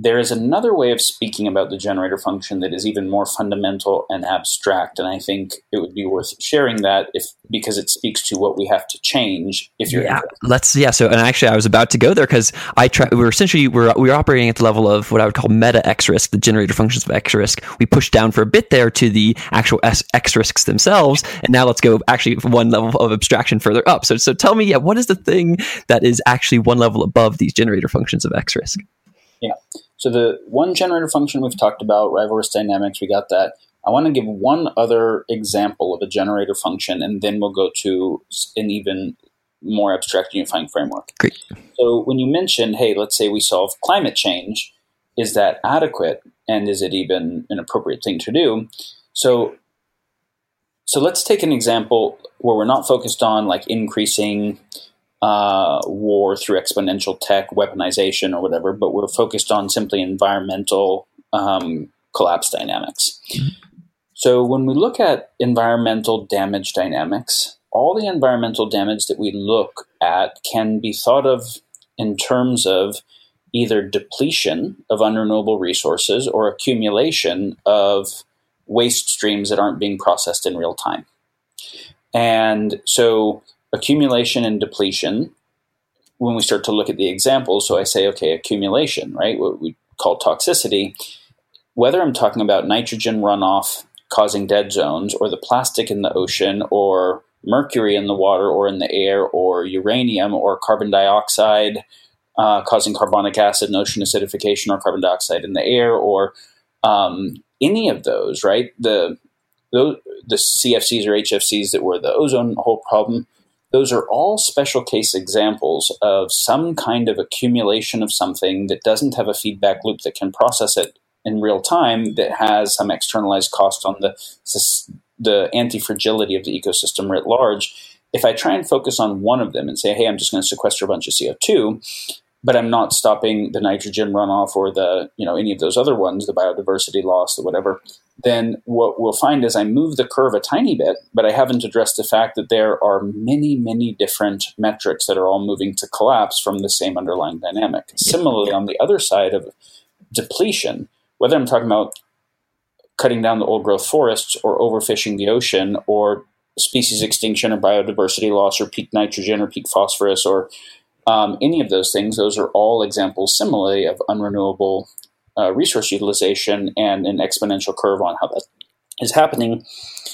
There is another way of speaking about the generator function that is even more fundamental and abstract, and I think it would be worth sharing that if because it speaks to what we have to change. If you're yeah, interested. let's yeah. So, and actually, I was about to go there because I try. We are essentially we're we are operating at the level of what I would call meta X risk, the generator functions of X risk. We pushed down for a bit there to the actual S, X risks themselves, and now let's go actually one level of abstraction further up. So, so tell me, yeah, what is the thing that is actually one level above these generator functions of X risk? Yeah. So the one generator function we've talked about, rivalrous dynamics, we got that. I want to give one other example of a generator function, and then we'll go to an even more abstract unifying framework. Great. So when you mentioned, hey, let's say we solve climate change, is that adequate, and is it even an appropriate thing to do? So so let's take an example where we're not focused on like increasing uh, war through exponential tech weaponization or whatever, but we're focused on simply environmental um, collapse dynamics. So when we look at environmental damage dynamics, all the environmental damage that we look at can be thought of in terms of either depletion of unrenewable resources or accumulation of waste streams that aren't being processed in real time. And so accumulation and depletion, when we start to look at the examples, so I say, okay, accumulation, right? What we call toxicity, whether I'm talking about nitrogen runoff causing dead zones or the plastic in the ocean or mercury in the water or in the air or uranium or carbon dioxide uh, causing carbonic acid and ocean acidification or carbon dioxide in the air or um, any of those, right? The, the the CFCs or HFCs that were the ozone hole problem, those are all special case examples of some kind of accumulation of something that doesn't have a feedback loop that can process it in real time that has some externalized cost on the the anti-fragility of the ecosystem writ large. If i try and focus on one of them and say hey i'm just going to sequester a bunch of co2 but i'm not stopping the nitrogen runoff or the you know any of those other ones the biodiversity loss or whatever then what we'll find is I move the curve a tiny bit, but I haven't addressed the fact that there are many, many different metrics that are all moving to collapse from the same underlying dynamic. Similarly, on the other side of depletion, whether I'm talking about cutting down the old growth forests or overfishing the ocean or species extinction or biodiversity loss or peak nitrogen or peak phosphorus or um, any of those things, those are all examples similarly of unrenewable uh, resource utilization and an exponential curve on how that is happening.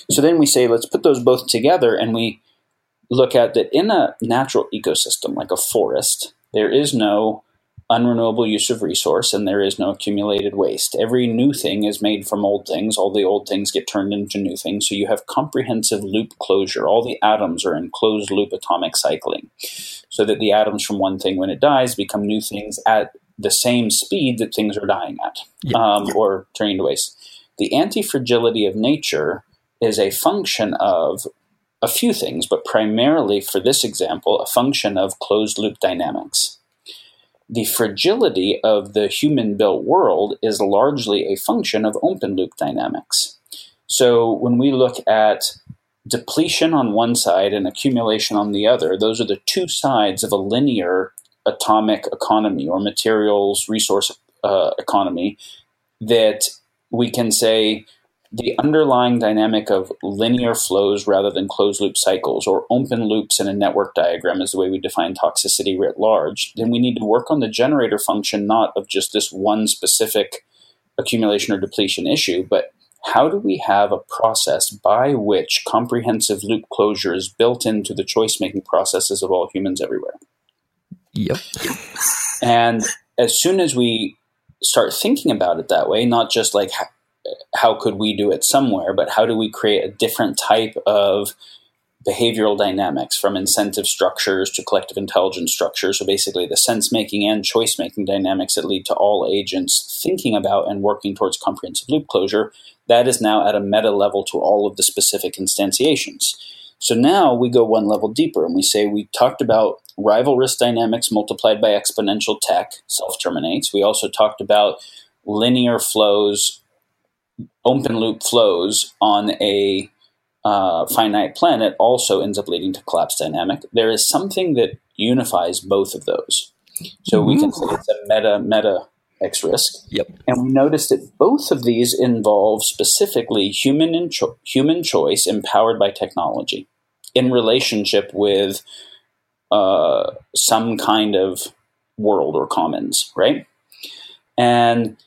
So then we say, let's put those both together and we look at that in a natural ecosystem like a forest, there is no unrenewable use of resource and there is no accumulated waste. Every new thing is made from old things. All the old things get turned into new things. So you have comprehensive loop closure. All the atoms are in closed loop atomic cycling. So that the atoms from one thing, when it dies, become new things at the same speed that things are dying at um, or turning to waste. The anti fragility of nature is a function of a few things, but primarily for this example, a function of closed loop dynamics. The fragility of the human built world is largely a function of open loop dynamics. So when we look at depletion on one side and accumulation on the other, those are the two sides of a linear atomic economy or materials resource uh, economy that we can say the underlying dynamic of linear flows rather than closed loop cycles or open loops in a network diagram is the way we define toxicity writ large, then we need to work on the generator function not of just this one specific accumulation or depletion issue, but how do we have a process by which comprehensive loop closure is built into the choice making processes of all humans everywhere? Yep. And as soon as we start thinking about it that way, not just like how, how could we do it somewhere, but how do we create a different type of behavioral dynamics from incentive structures to collective intelligence structures. So basically, the sense making and choice making dynamics that lead to all agents thinking about and working towards comprehensive loop closure. That is now at a meta level to all of the specific instantiations. So now we go one level deeper and we say we talked about rivalrous dynamics multiplied by exponential tech self terminates. We also talked about linear flows, open loop flows on a uh, finite planet also ends up leading to collapse dynamic. There is something that unifies both of those. So mm-hmm. we can say it's a meta meta X risk. Yep. And we noticed that both of these involve specifically human cho- human choice empowered by technology in relationship with uh, some kind of world or commons, right? And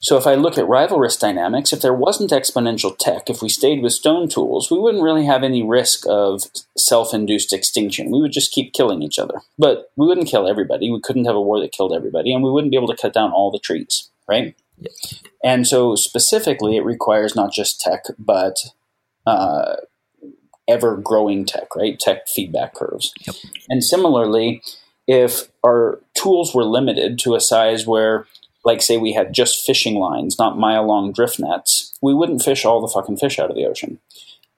so if I look at rivalrous dynamics, if there wasn't exponential tech, if we stayed with stone tools, we wouldn't really have any risk of self-induced extinction. We would just keep killing each other. But we wouldn't kill everybody. We couldn't have a war that killed everybody, and we wouldn't be able to cut down all the trees, right? Yeah. And so specifically, it requires not just tech, but uh, ever growing tech, right? Tech feedback curves. Yep. And similarly, if our tools were limited to a size where, like, say, we had just fishing lines, not mile long drift nets, we wouldn't fish all the fucking fish out of the ocean.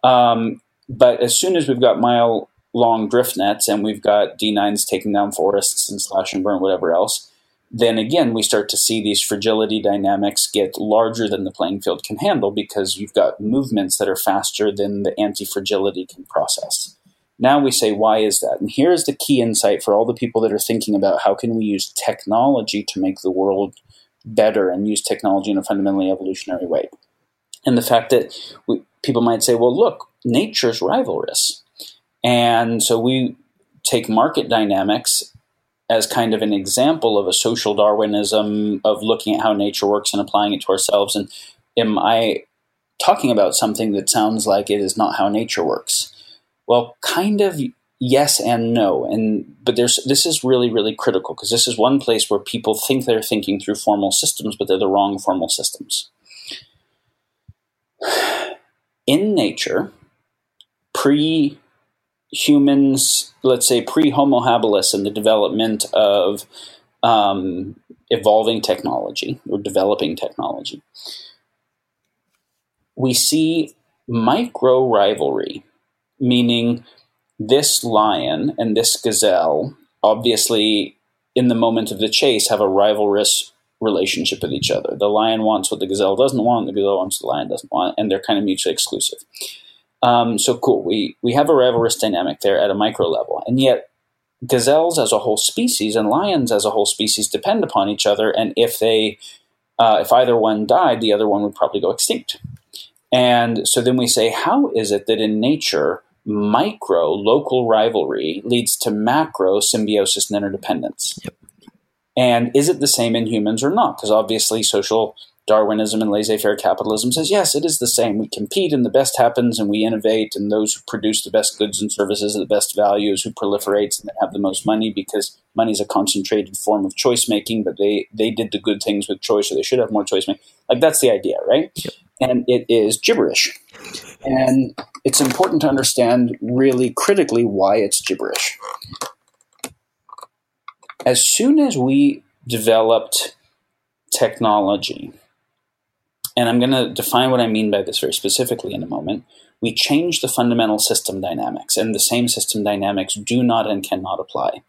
Um, but as soon as we've got mile long drift nets and we've got D9s taking down forests and slash and burn, whatever else, then again we start to see these fragility dynamics get larger than the playing field can handle because you've got movements that are faster than the anti fragility can process. Now we say, why is that? And here's the key insight for all the people that are thinking about how can we use technology to make the world better and use technology in a fundamentally evolutionary way. And the fact that we, people might say, well, look, nature's rivalrous. And so we take market dynamics as kind of an example of a social Darwinism of looking at how nature works and applying it to ourselves. And am I talking about something that sounds like it is not how nature works? Well, kind of yes and no. And but there's this is really really critical because this is one place where people think they're thinking through formal systems, but they're the wrong formal systems. In nature, pre humans, let's say pre Homo habilis, and the development of um, evolving technology or developing technology, we see micro rivalry meaning this lion and this gazelle obviously in the moment of the chase have a rivalrous relationship with each other. The lion wants what the gazelle doesn't want, the gazelle wants what the lion doesn't want, and they're kind of mutually exclusive. Um, so cool. We we have a rivalrous dynamic there at a micro level, and yet gazelles as a whole species and lions as a whole species depend upon each other. And if they uh, if either one died, the other one would probably go extinct. And so then we say, how is it that in nature micro local rivalry leads to macro symbiosis and interdependence. Yep. And is it the same in humans or not? Because obviously, social Darwinism and laissez faire capitalism says, yes, it is the same. We compete and the best happens and we innovate, and those who produce the best goods and services at the best values who proliferates and that have the most money because money is a concentrated form of choice making, but they, they did the good things with choice, so they should have more choice making. Like, that's the idea, right? Yep. And it is gibberish. And it's important to understand really critically why it's gibberish. As soon as we developed technology, and I'm going to define what I mean by this very specifically in a moment, we change the fundamental system dynamics, and the same system dynamics do not and cannot apply.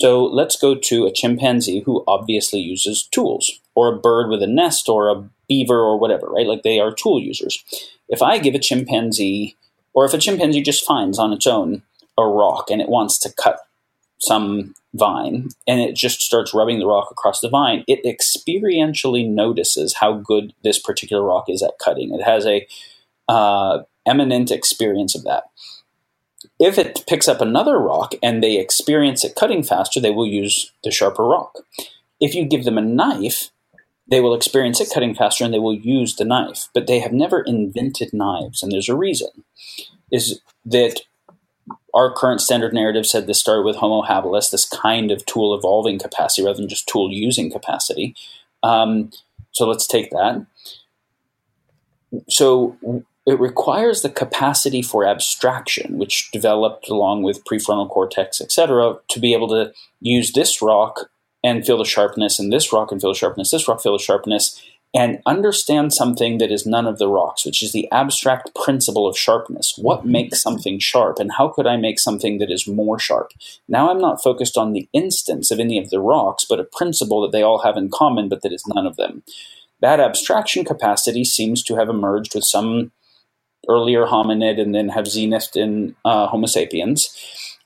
So let's go to a chimpanzee who obviously uses tools, or a bird with a nest, or a beaver, or whatever, right? Like they are tool users. If I give a chimpanzee, or if a chimpanzee just finds on its own a rock and it wants to cut some vine and it just starts rubbing the rock across the vine, it experientially notices how good this particular rock is at cutting. It has a uh, eminent experience of that. If it picks up another rock and they experience it cutting faster, they will use the sharper rock. If you give them a knife, they will experience it cutting faster and they will use the knife, but they have never invented knives, and there's a reason. Is that our current standard narrative said this started with Homo habilis, this kind of tool evolving capacity rather than just tool using capacity. Um, so let's take that. So it requires the capacity for abstraction, which developed along with prefrontal cortex, etc., to be able to use this rock and feel the sharpness and this rock and feel the sharpness, this rock, feel the sharpness, and understand something that is none of the rocks, which is the abstract principle of sharpness. What mm-hmm. makes something sharp, and how could I make something that is more sharp? Now I'm not focused on the instance of any of the rocks, but a principle that they all have in common, but that is none of them. That abstraction capacity seems to have emerged with some earlier hominid and then have zenithed in uh, Homo sapiens.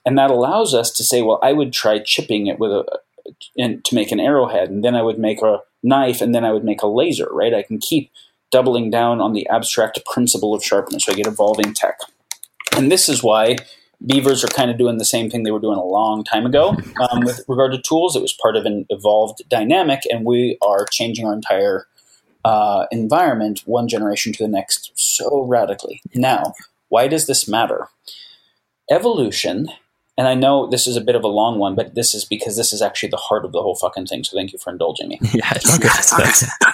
And that allows us to say, well, I would try chipping it with a, and to make an arrowhead, and then I would make a knife, and then I would make a laser. Right? I can keep doubling down on the abstract principle of sharpness. So I get evolving tech, and this is why beavers are kind of doing the same thing they were doing a long time ago um, with regard to tools. It was part of an evolved dynamic, and we are changing our entire uh, environment one generation to the next so radically. Now, why does this matter? Evolution and I know this is a bit of a long one, but this is because this is actually the heart of the whole fucking thing. So thank you for indulging me. yeah, it's all good. It's all.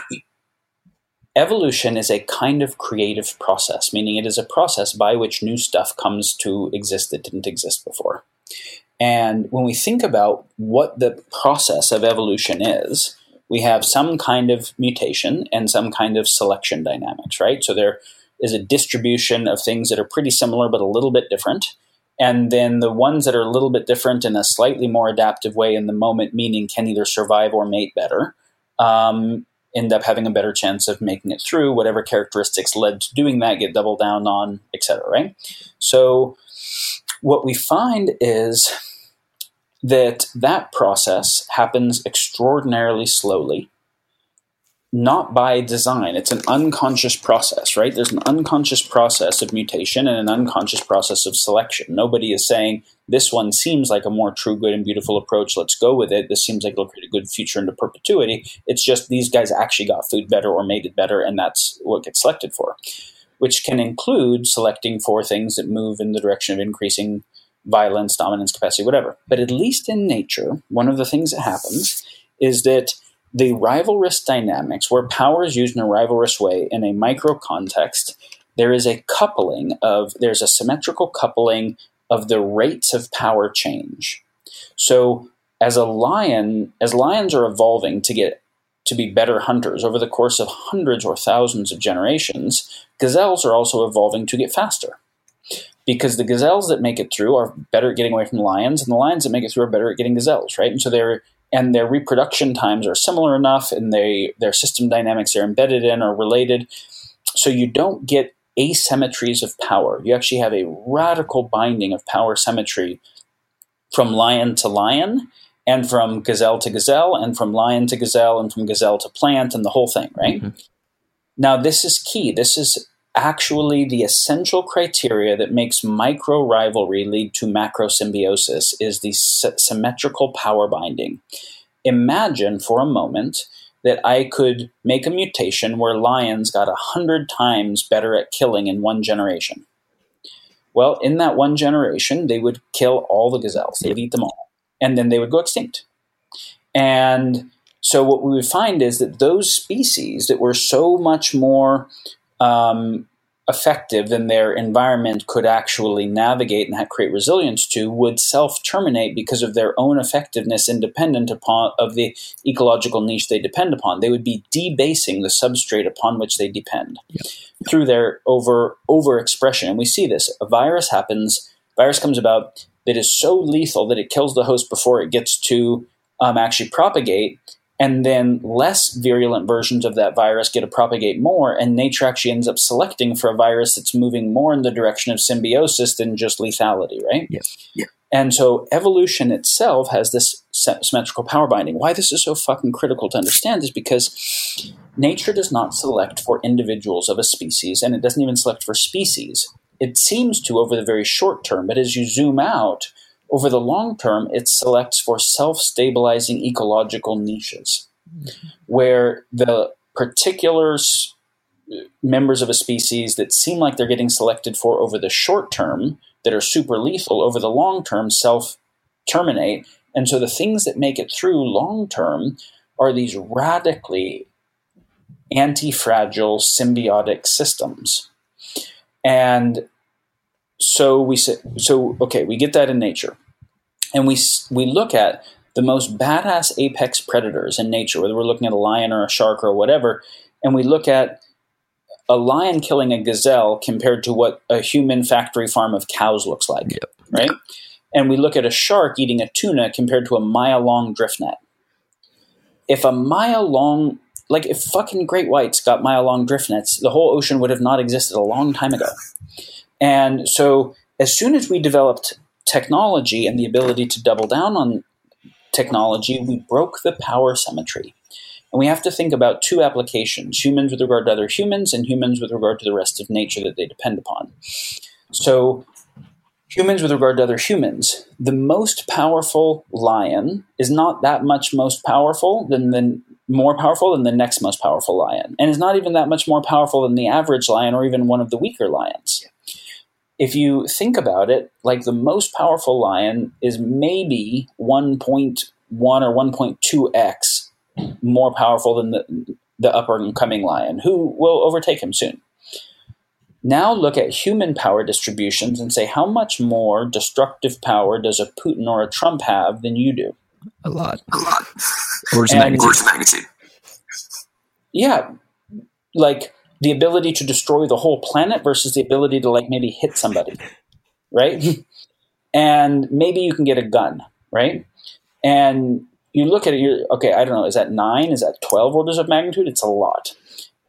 Evolution is a kind of creative process, meaning it is a process by which new stuff comes to exist that didn't exist before. And when we think about what the process of evolution is, we have some kind of mutation and some kind of selection dynamics, right? So there is a distribution of things that are pretty similar but a little bit different. And then the ones that are a little bit different in a slightly more adaptive way in the moment, meaning can either survive or mate better, um, end up having a better chance of making it through. Whatever characteristics led to doing that get doubled down on, etc. Right? So what we find is that that process happens extraordinarily slowly not by design. It's an unconscious process, right? There's an unconscious process of mutation and an unconscious process of selection. Nobody is saying, this one seems like a more true, good, and beautiful approach. Let's go with it. This seems like it'll create a good future into perpetuity. It's just these guys actually got food better or made it better, and that's what gets selected for, which can include selecting for things that move in the direction of increasing violence, dominance, capacity, whatever. But at least in nature, one of the things that happens is that the rivalrous dynamics, where power is used in a rivalrous way in a micro context, there is a coupling of, there's a symmetrical coupling of the rates of power change. So, as a lion, as lions are evolving to get to be better hunters over the course of hundreds or thousands of generations, gazelles are also evolving to get faster. Because the gazelles that make it through are better at getting away from lions, and the lions that make it through are better at getting gazelles, right? And so they're and their reproduction times are similar enough and they their system dynamics they're embedded in are related. So you don't get asymmetries of power. You actually have a radical binding of power symmetry from lion to lion and from gazelle to gazelle and from lion to gazelle and from gazelle to plant and the whole thing right? Mm-hmm. now this is key. This is actually the essential criteria that makes micro rivalry lead to macro symbiosis is the symmetrical power binding. Imagine for a moment that I could make a mutation where lions got a hundred times better at killing in one generation. Well, in that one generation, they would kill all the gazelles. They would eat them all. And then they would go extinct. And so what we would find is that those species that were so much more um, effective than their environment could actually navigate and create resilience to would self-terminate because of their own effectiveness independent upon of the ecological niche they depend upon. They would be debasing the substrate upon which they depend yep. through their over overexpression. And we see this. A virus happens. Virus comes about that is so lethal that it kills the host before it gets to um, actually propagate and then less virulent versions of that virus get to propagate more, and nature actually ends up selecting for a virus that's moving more in the direction of symbiosis than just lethality, right? Yeah. yeah. And so evolution itself has this symmetrical power binding. Why this is so fucking critical to understand is because nature does not select for individuals of a species, and it doesn't even select for species. It seems to over the very short term, but as you zoom out, over the long term, it selects for self stabilizing ecological niches mm-hmm. where the particular members of a species that seem like they're getting selected for over the short term, that are super lethal, over the long term, self terminate. And so the things that make it through long term are these radically anti fragile symbiotic systems. And so we say, so okay, we get that in nature, and we we look at the most badass apex predators in nature, whether we're looking at a lion or a shark or whatever, and we look at a lion killing a gazelle compared to what a human factory farm of cows looks like, yep. right? And we look at a shark eating a tuna compared to a mile long drift net. If a mile long, like if fucking great whites got mile long drift nets, the whole ocean would have not existed a long time ago. And so, as soon as we developed technology and the ability to double down on technology, we broke the power symmetry. And we have to think about two applications humans with regard to other humans, and humans with regard to the rest of nature that they depend upon. So, humans with regard to other humans, the most powerful lion is not that much most powerful than the more powerful than the next most powerful lion, and is not even that much more powerful than the average lion or even one of the weaker lions if you think about it, like the most powerful lion is maybe 1.1 or 1.2x more powerful than the, the upper and coming lion, who will overtake him soon. Now look at human power distributions and say how much more destructive power does a Putin or a Trump have than you do? A lot. A lot. Orders of magnitude. magnitude. Yeah. Like the ability to destroy the whole planet versus the ability to like maybe hit somebody, right? and maybe you can get a gun, right? And you look at it, you're okay. I don't know. Is that nine? Is that twelve orders of magnitude? It's a lot.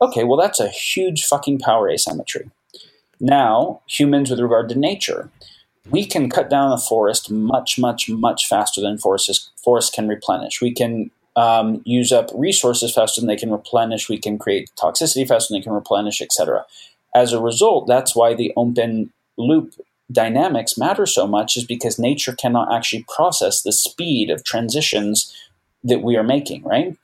Okay, well that's a huge fucking power asymmetry. Now, humans with regard to nature, we can cut down a forest much, much, much faster than forests forests can replenish. We can um, use up resources faster than they can replenish. We can create toxicity faster than they can replenish, etc. As a result, that's why the open loop dynamics matter so much, is because nature cannot actually process the speed of transitions that we are making, right?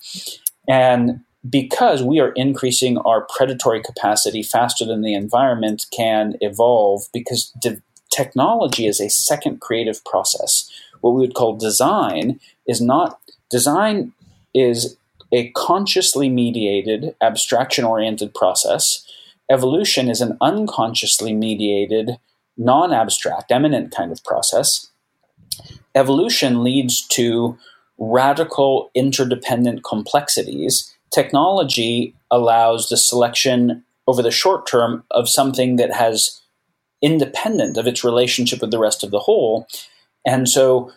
And because we are increasing our predatory capacity faster than the environment can evolve, because de- technology is a second creative process. What we would call design is not design is a consciously mediated, abstraction oriented process. Evolution is an unconsciously mediated, non abstract, eminent kind of process. Evolution leads to radical interdependent complexities. Technology allows the selection over the short term of something that has independent of its relationship with the rest of the whole. And so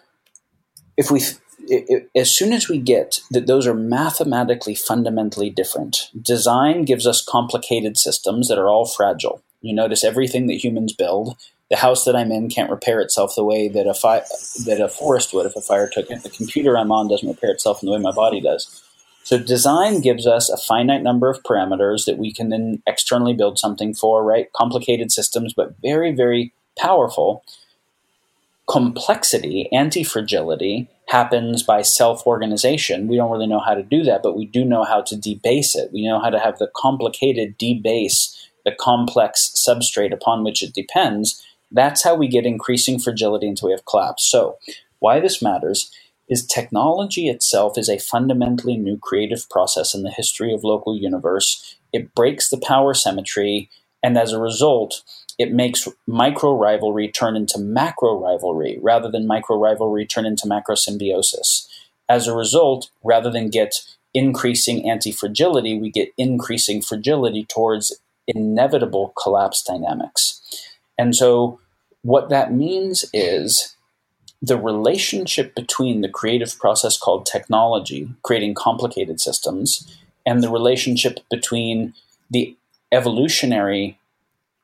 if we it, as soon as we get that those are mathematically fundamentally different, design gives us complicated systems that are all fragile. You notice everything that humans build. The house that I'm in can't repair itself the way that a fi- that a forest would if a fire took it. The computer I'm on doesn't repair itself in the way my body does. So design gives us a finite number of parameters that we can then externally build something for, right? Complicated systems, but very, very powerful complexity, anti fragility, happens by self organization. We don't really know how to do that, but we do know how to debase it. We know how to have the complicated debase the complex substrate upon which it depends. That's how we get increasing fragility until we have collapse. So, why this matters is technology itself is a fundamentally new creative process in the history of local universe. It breaks the power symmetry, and as a result, it makes micro rivalry turn into macro rivalry rather than micro rivalry turn into macro symbiosis. As a result, rather than get increasing anti fragility, we get increasing fragility towards inevitable collapse dynamics. And so, what that means is the relationship between the creative process called technology, creating complicated systems, and the relationship between the evolutionary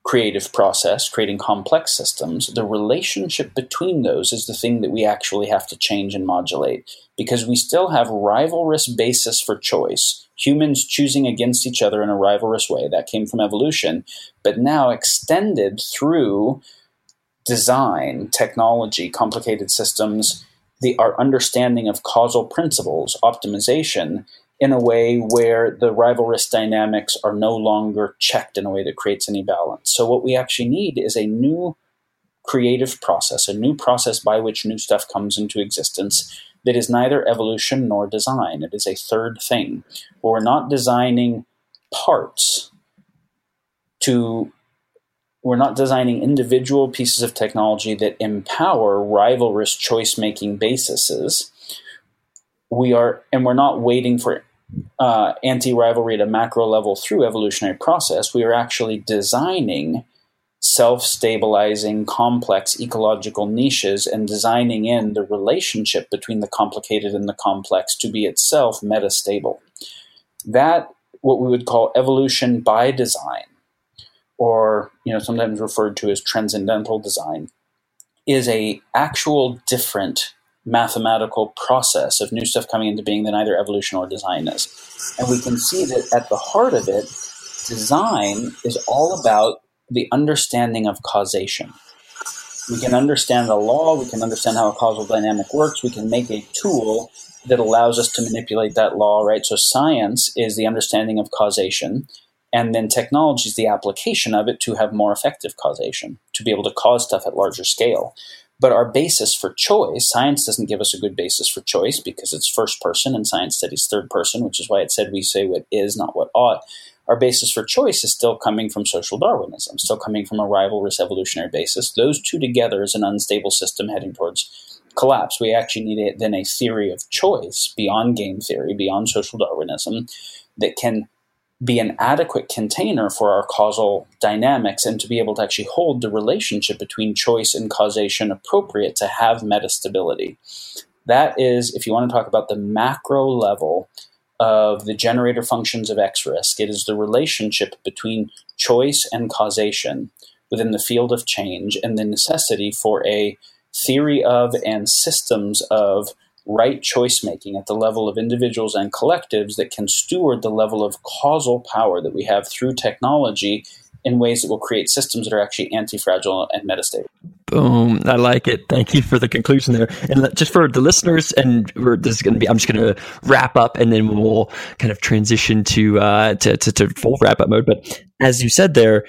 creative process, creating complex systems, the relationship between those is the thing that we actually have to change and modulate because we still have rivalrous basis for choice. Humans choosing against each other in a rivalrous way. That came from evolution, but now extended through design, technology, complicated systems, the, our understanding of causal principles, optimization, in a way where the rivalrous dynamics are no longer checked in a way that creates any balance. So, what we actually need is a new creative process, a new process by which new stuff comes into existence that is neither evolution nor design. It is a third thing. We're not designing parts to we're not designing individual pieces of technology that empower rivalrous choice making bases. We are, and we're not waiting for uh, anti rivalry at a macro level through evolutionary process, we are actually designing self stabilizing, complex ecological niches and designing in the relationship between the complicated and the complex to be itself metastable. That, what we would call evolution by design, or you know sometimes referred to as transcendental design, is a actual different mathematical process of new stuff coming into being than either evolution or design is. And we can see that at the heart of it, design is all about the understanding of causation. We can understand the law, we can understand how a causal dynamic works, we can make a tool that allows us to manipulate that law, right? So science is the understanding of causation, and then technology is the application of it to have more effective causation, to be able to cause stuff at larger scale. But our basis for choice, science doesn't give us a good basis for choice because it's first person and science studies third person, which is why it said we say what is, not what ought. Our basis for choice is still coming from social Darwinism, still coming from a rivalrous evolutionary basis. Those two together is an unstable system heading towards collapse. We actually need a, then a theory of choice beyond game theory, beyond social Darwinism, that can be an adequate container for our causal dynamics and to be able to actually hold the relationship between choice and causation appropriate to have metastability. That is, if you want to talk about the macro level of the generator functions of X risk, it is the relationship between choice and causation within the field of change and the necessity for a theory of and systems of right choice making at the level of individuals and collectives that can steward the level of causal power that we have through technology in ways that will create systems that are actually anti-fragile and metastable. Boom! I like it. Thank you for the conclusion there. And just for the listeners, and we're this is going to be, I'm just going to wrap up, and then we'll kind of transition to, uh, to to to full wrap up mode. But as you said there,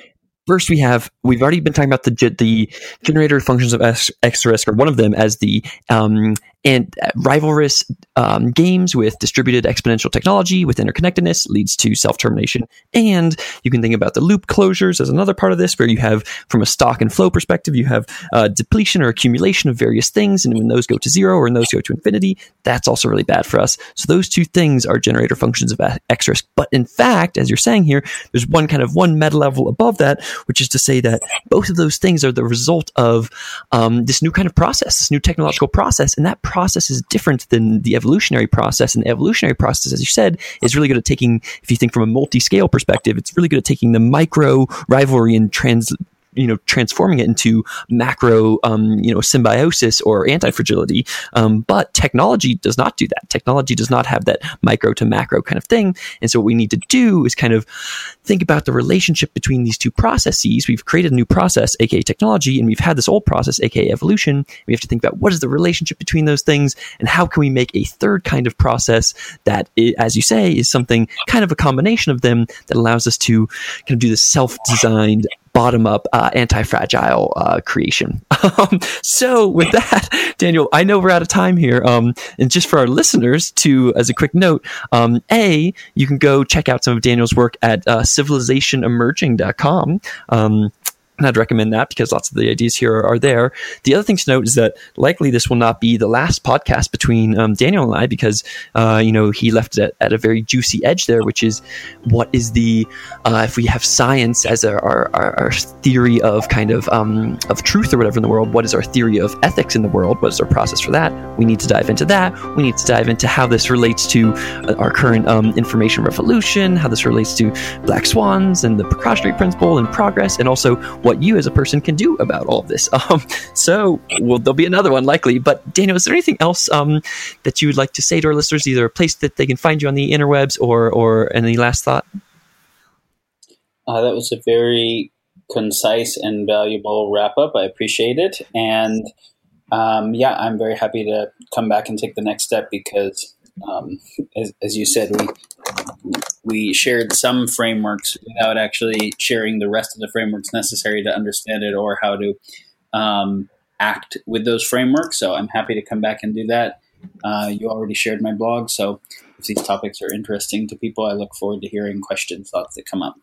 First, we have we've already been talking about the the generator functions of X risk, or one of them as the um, and uh, rivalrous um, games with distributed exponential technology with interconnectedness leads to self termination. And you can think about the loop closures as another part of this, where you have, from a stock and flow perspective, you have uh, depletion or accumulation of various things. And when those go to zero or when those go to infinity, that's also really bad for us. So those two things are generator functions of X risk. But in fact, as you're saying here, there's one kind of one meta level above that, which is to say that both of those things are the result of um, this new kind of process, this new technological process. And that process is different than the evolutionary process. And the evolutionary process, as you said, is really good at taking, if you think from a multi scale perspective, it's really good at taking the micro rivalry and trans you know transforming it into macro um, you know symbiosis or anti-fragility. Um, but technology does not do that. Technology does not have that micro to macro kind of thing. And so what we need to do is kind of think about the relationship between these two processes. We've created a new process aka technology and we've had this old process aka evolution. We have to think about what is the relationship between those things and how can we make a third kind of process that as you say is something kind of a combination of them that allows us to kind of do this self-designed bottom up uh, anti fragile uh, creation. Um, so, with that, Daniel, I know we're out of time here. Um, and just for our listeners, to as a quick note, um, A, you can go check out some of Daniel's work at uh, civilizationemerging.com. Um, and I'd recommend that because lots of the ideas here are, are, there. The other thing to note is that likely this will not be the last podcast between um, Daniel and I because, uh, you know, he left it at, at, a very juicy edge there, which is what is the, uh, if we have science as our, our, our theory of kind of, um, of truth or whatever in the world, what is our theory of ethics in the world? What is our process for that? We need to dive into that. We need to dive into how this relates to uh, our current um, information revolution, how this relates to black swans and the precautionary principle and progress, and also what you as a person can do about all of this. Um, so, well, there'll be another one likely. But Daniel, is there anything else um, that you would like to say to our listeners? Either a place that they can find you on the interwebs, or or any last thought? Uh, that was a very concise and valuable wrap up. I appreciate it, and um, yeah, I'm very happy to come back and take the next step because, um, as, as you said, we we shared some frameworks without actually sharing the rest of the frameworks necessary to understand it or how to um, act with those frameworks. So I'm happy to come back and do that. Uh, you already shared my blog, so if these topics are interesting to people, I look forward to hearing questions, thoughts that come up.